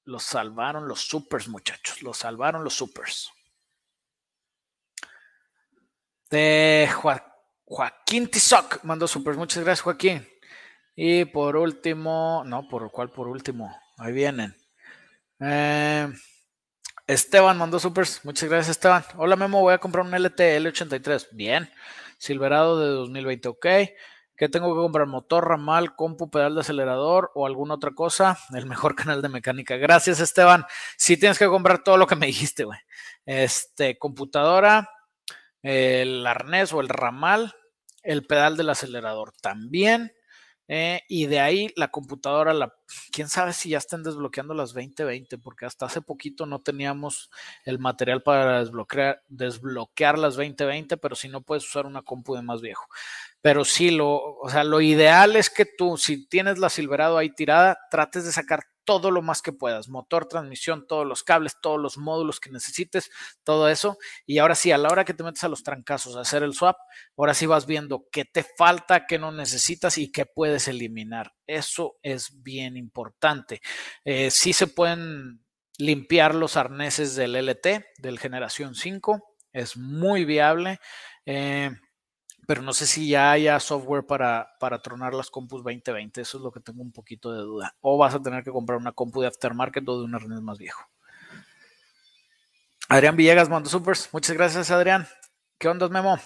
los salvaron los supers, muchachos. Los salvaron los supers. De Joaquín Tizoc mandó supers. Muchas gracias, Joaquín. Y por último, no, por cuál por último. Ahí vienen. Eh, Esteban mandó supers. Muchas gracias, Esteban. Hola, Memo. Voy a comprar un LT L83. Bien. Silverado de 2020. Ok. ¿Qué tengo que comprar? Motor, ramal, compu, pedal de acelerador o alguna otra cosa. El mejor canal de mecánica. Gracias, Esteban. Sí tienes que comprar todo lo que me dijiste, güey. Este, computadora, el arnés o el ramal, el pedal del acelerador también. Eh, y de ahí la computadora, la, quién sabe si ya están desbloqueando las 2020, porque hasta hace poquito no teníamos el material para desbloquear, desbloquear las 2020, pero si no puedes usar una compu de más viejo. Pero sí, lo, o sea, lo ideal es que tú, si tienes la Silverado ahí tirada, trates de sacar todo lo más que puedas, motor, transmisión, todos los cables, todos los módulos que necesites, todo eso. Y ahora sí, a la hora que te metes a los trancazos a hacer el swap, ahora sí vas viendo qué te falta, qué no necesitas y qué puedes eliminar. Eso es bien importante. Eh, sí se pueden limpiar los arneses del LT, del generación 5, es muy viable. Eh, pero no sé si ya haya software para, para tronar las compus 2020. Eso es lo que tengo un poquito de duda. O vas a tener que comprar una compu de aftermarket o de un arnés más viejo. Adrián Villegas mando supers. Muchas gracias, Adrián. ¿Qué onda, Memo?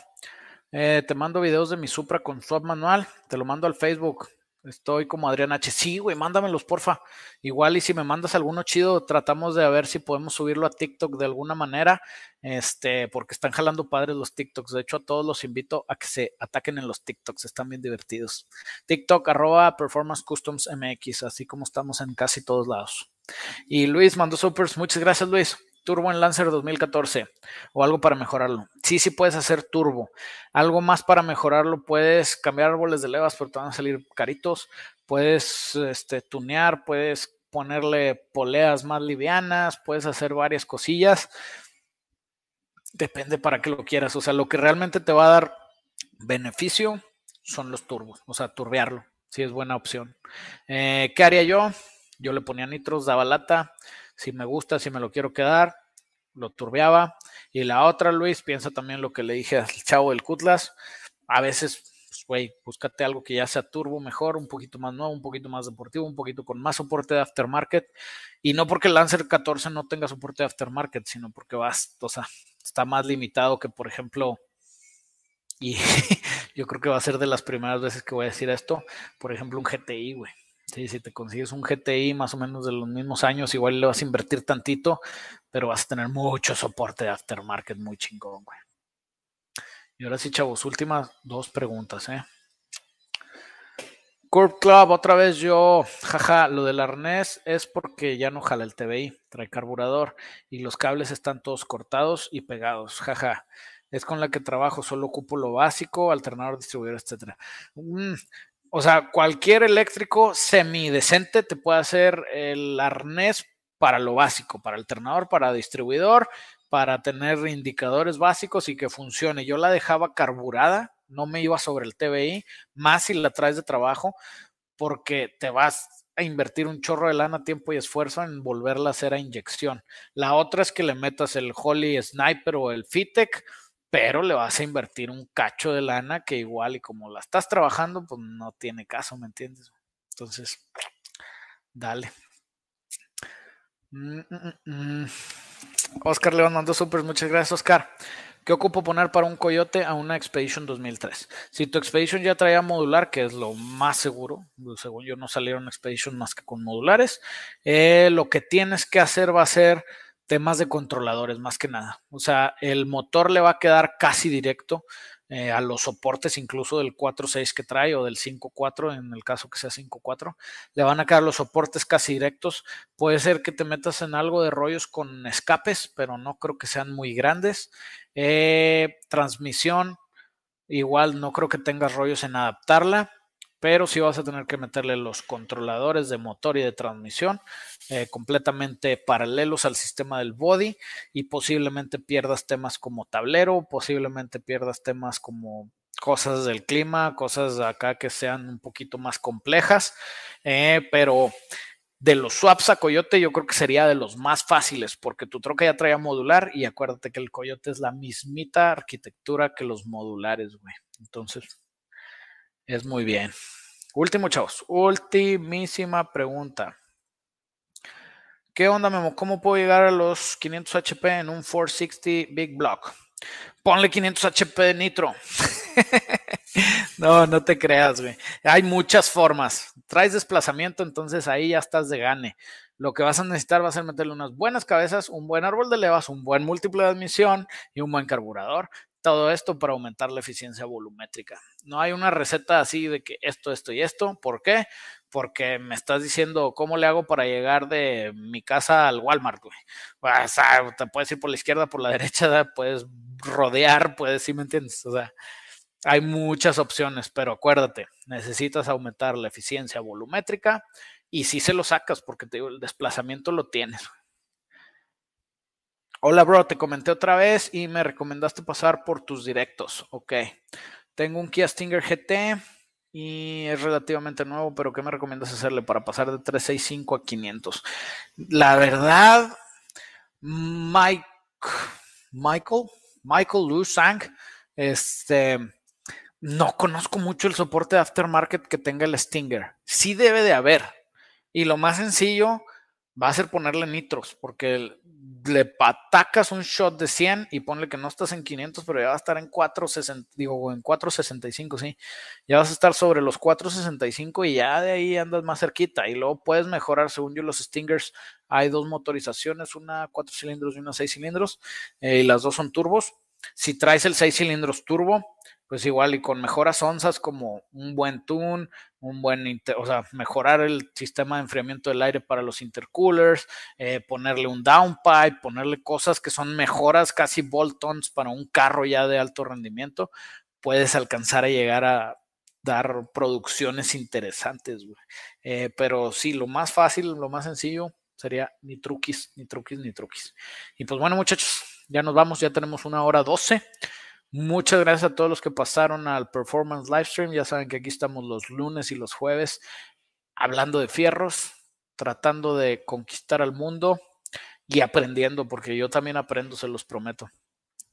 Eh, te mando videos de mi Supra con swap manual. Te lo mando al Facebook. Estoy como Adrián H. Sí, güey, mándamelos, porfa. Igual y si me mandas alguno chido, tratamos de ver si podemos subirlo a TikTok de alguna manera. Este, porque están jalando padres los TikToks. De hecho, a todos los invito a que se ataquen en los TikToks. Están bien divertidos. TikTok, arroba Performance Customs MX, así como estamos en casi todos lados. Y Luis mandó supers. Muchas gracias, Luis turbo en Lancer 2014 o algo para mejorarlo. Sí, sí puedes hacer turbo. Algo más para mejorarlo, puedes cambiar árboles de levas, pero te van a salir caritos. Puedes este, tunear, puedes ponerle poleas más livianas, puedes hacer varias cosillas. Depende para qué lo quieras. O sea, lo que realmente te va a dar beneficio son los turbos, o sea, turbearlo. Sí es buena opción. Eh, ¿Qué haría yo? Yo le ponía nitros, daba lata, si me gusta, si me lo quiero quedar, lo turbeaba. Y la otra, Luis, piensa también lo que le dije al chavo del Cutlass. A veces, pues, güey, búscate algo que ya sea turbo mejor, un poquito más nuevo, un poquito más deportivo, un poquito con más soporte de aftermarket. Y no porque el Lancer 14 no tenga soporte de aftermarket, sino porque vas, o sea, está más limitado que, por ejemplo, y yo creo que va a ser de las primeras veces que voy a decir esto, por ejemplo, un GTI, güey. Sí, si te consigues un GTI más o menos de los mismos años, igual le vas a invertir tantito, pero vas a tener mucho soporte de aftermarket muy chingón, güey. Y ahora sí, chavos, últimas dos preguntas, ¿eh? Curb Club, otra vez yo, jaja, lo del arnés es porque ya no jala el TBI, trae carburador y los cables están todos cortados y pegados, jaja. Es con la que trabajo, solo ocupo lo básico, alternador, distribuidor, etcétera. Mm, o sea, cualquier eléctrico semidecente te puede hacer el arnés para lo básico, para alternador, para distribuidor, para tener indicadores básicos y que funcione. Yo la dejaba carburada, no me iba sobre el TBI, más si la traes de trabajo, porque te vas a invertir un chorro de lana, tiempo y esfuerzo en volverla a hacer a inyección. La otra es que le metas el Holy Sniper o el Fitec pero le vas a invertir un cacho de lana que igual y como la estás trabajando, pues no tiene caso, ¿me entiendes? Entonces, dale. Mm, mm, mm, Oscar León mandó super, muchas gracias Oscar. ¿Qué ocupo poner para un coyote a una Expedition 2003? Si tu Expedition ya traía modular, que es lo más seguro, según yo no salieron Expedition más que con modulares, eh, lo que tienes que hacer va a ser temas de controladores más que nada. O sea, el motor le va a quedar casi directo eh, a los soportes incluso del 4.6 que trae o del 5.4 en el caso que sea 5.4. Le van a quedar los soportes casi directos. Puede ser que te metas en algo de rollos con escapes, pero no creo que sean muy grandes. Eh, transmisión, igual no creo que tengas rollos en adaptarla pero sí vas a tener que meterle los controladores de motor y de transmisión eh, completamente paralelos al sistema del body y posiblemente pierdas temas como tablero, posiblemente pierdas temas como cosas del clima, cosas acá que sean un poquito más complejas, eh, pero de los swaps a Coyote yo creo que sería de los más fáciles porque tu troca ya traía modular y acuérdate que el Coyote es la mismita arquitectura que los modulares, güey. Entonces, es muy bien. Último, chavos. Ultimísima pregunta. ¿Qué onda, Memo? ¿Cómo puedo llegar a los 500 HP en un 460 Big Block? Ponle 500 HP de nitro. no, no te creas, güey. Hay muchas formas. Traes desplazamiento, entonces ahí ya estás de gane. Lo que vas a necesitar va a ser meterle unas buenas cabezas, un buen árbol de levas, un buen múltiplo de admisión y un buen carburador todo esto para aumentar la eficiencia volumétrica. No hay una receta así de que esto, esto y esto. ¿Por qué? Porque me estás diciendo cómo le hago para llegar de mi casa al Walmart, güey. te puedes ir por la izquierda, por la derecha, puedes rodear, puedes, ¿sí me entiendes? O sea, hay muchas opciones, pero acuérdate, necesitas aumentar la eficiencia volumétrica y si se lo sacas, porque te digo, el desplazamiento lo tienes. Hola, bro, te comenté otra vez y me recomendaste pasar por tus directos. Ok. Tengo un Kia Stinger GT y es relativamente nuevo, pero ¿qué me recomiendas hacerle para pasar de 365 a 500? La verdad, Mike, Michael, Michael Lu Sang, este, no conozco mucho el soporte de aftermarket que tenga el Stinger. Sí debe de haber. Y lo más sencillo va a ser ponerle nitros, porque le patacas un shot de 100 y ponle que no estás en 500, pero ya va a estar en 460, digo, en 465, sí. Ya vas a estar sobre los 465 y ya de ahí andas más cerquita. Y luego puedes mejorar, según yo, los Stingers. Hay dos motorizaciones, una 4 cilindros y una 6 cilindros, eh, y las dos son turbos. Si traes el 6 cilindros turbo, pues igual y con mejoras onzas como un buen tune, un buen, o sea, mejorar el sistema de enfriamiento del aire para los intercoolers, eh, ponerle un downpipe, ponerle cosas que son mejoras casi bolt-ons para un carro ya de alto rendimiento, puedes alcanzar a llegar a dar producciones interesantes, eh, pero sí, lo más fácil, lo más sencillo sería ni truquis, ni truquis, ni truquis. Y pues bueno, muchachos, ya nos vamos, ya tenemos una hora doce. Muchas gracias a todos los que pasaron al Performance Livestream. Ya saben que aquí estamos los lunes y los jueves hablando de fierros, tratando de conquistar al mundo y aprendiendo, porque yo también aprendo, se los prometo.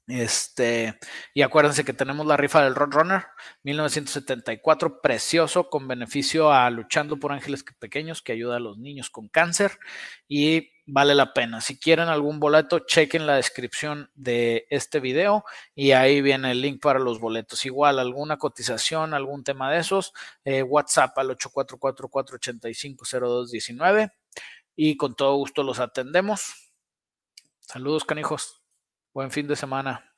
Este, y acuérdense que tenemos la rifa del Roadrunner 1974, precioso, con beneficio a Luchando por Ángeles Pequeños, que ayuda a los niños con cáncer y vale la pena. Si quieren algún boleto, chequen la descripción de este video y ahí viene el link para los boletos. Igual, alguna cotización, algún tema de esos, eh, WhatsApp al 8444850219 y con todo gusto los atendemos. Saludos, canijos. Buen fin de semana.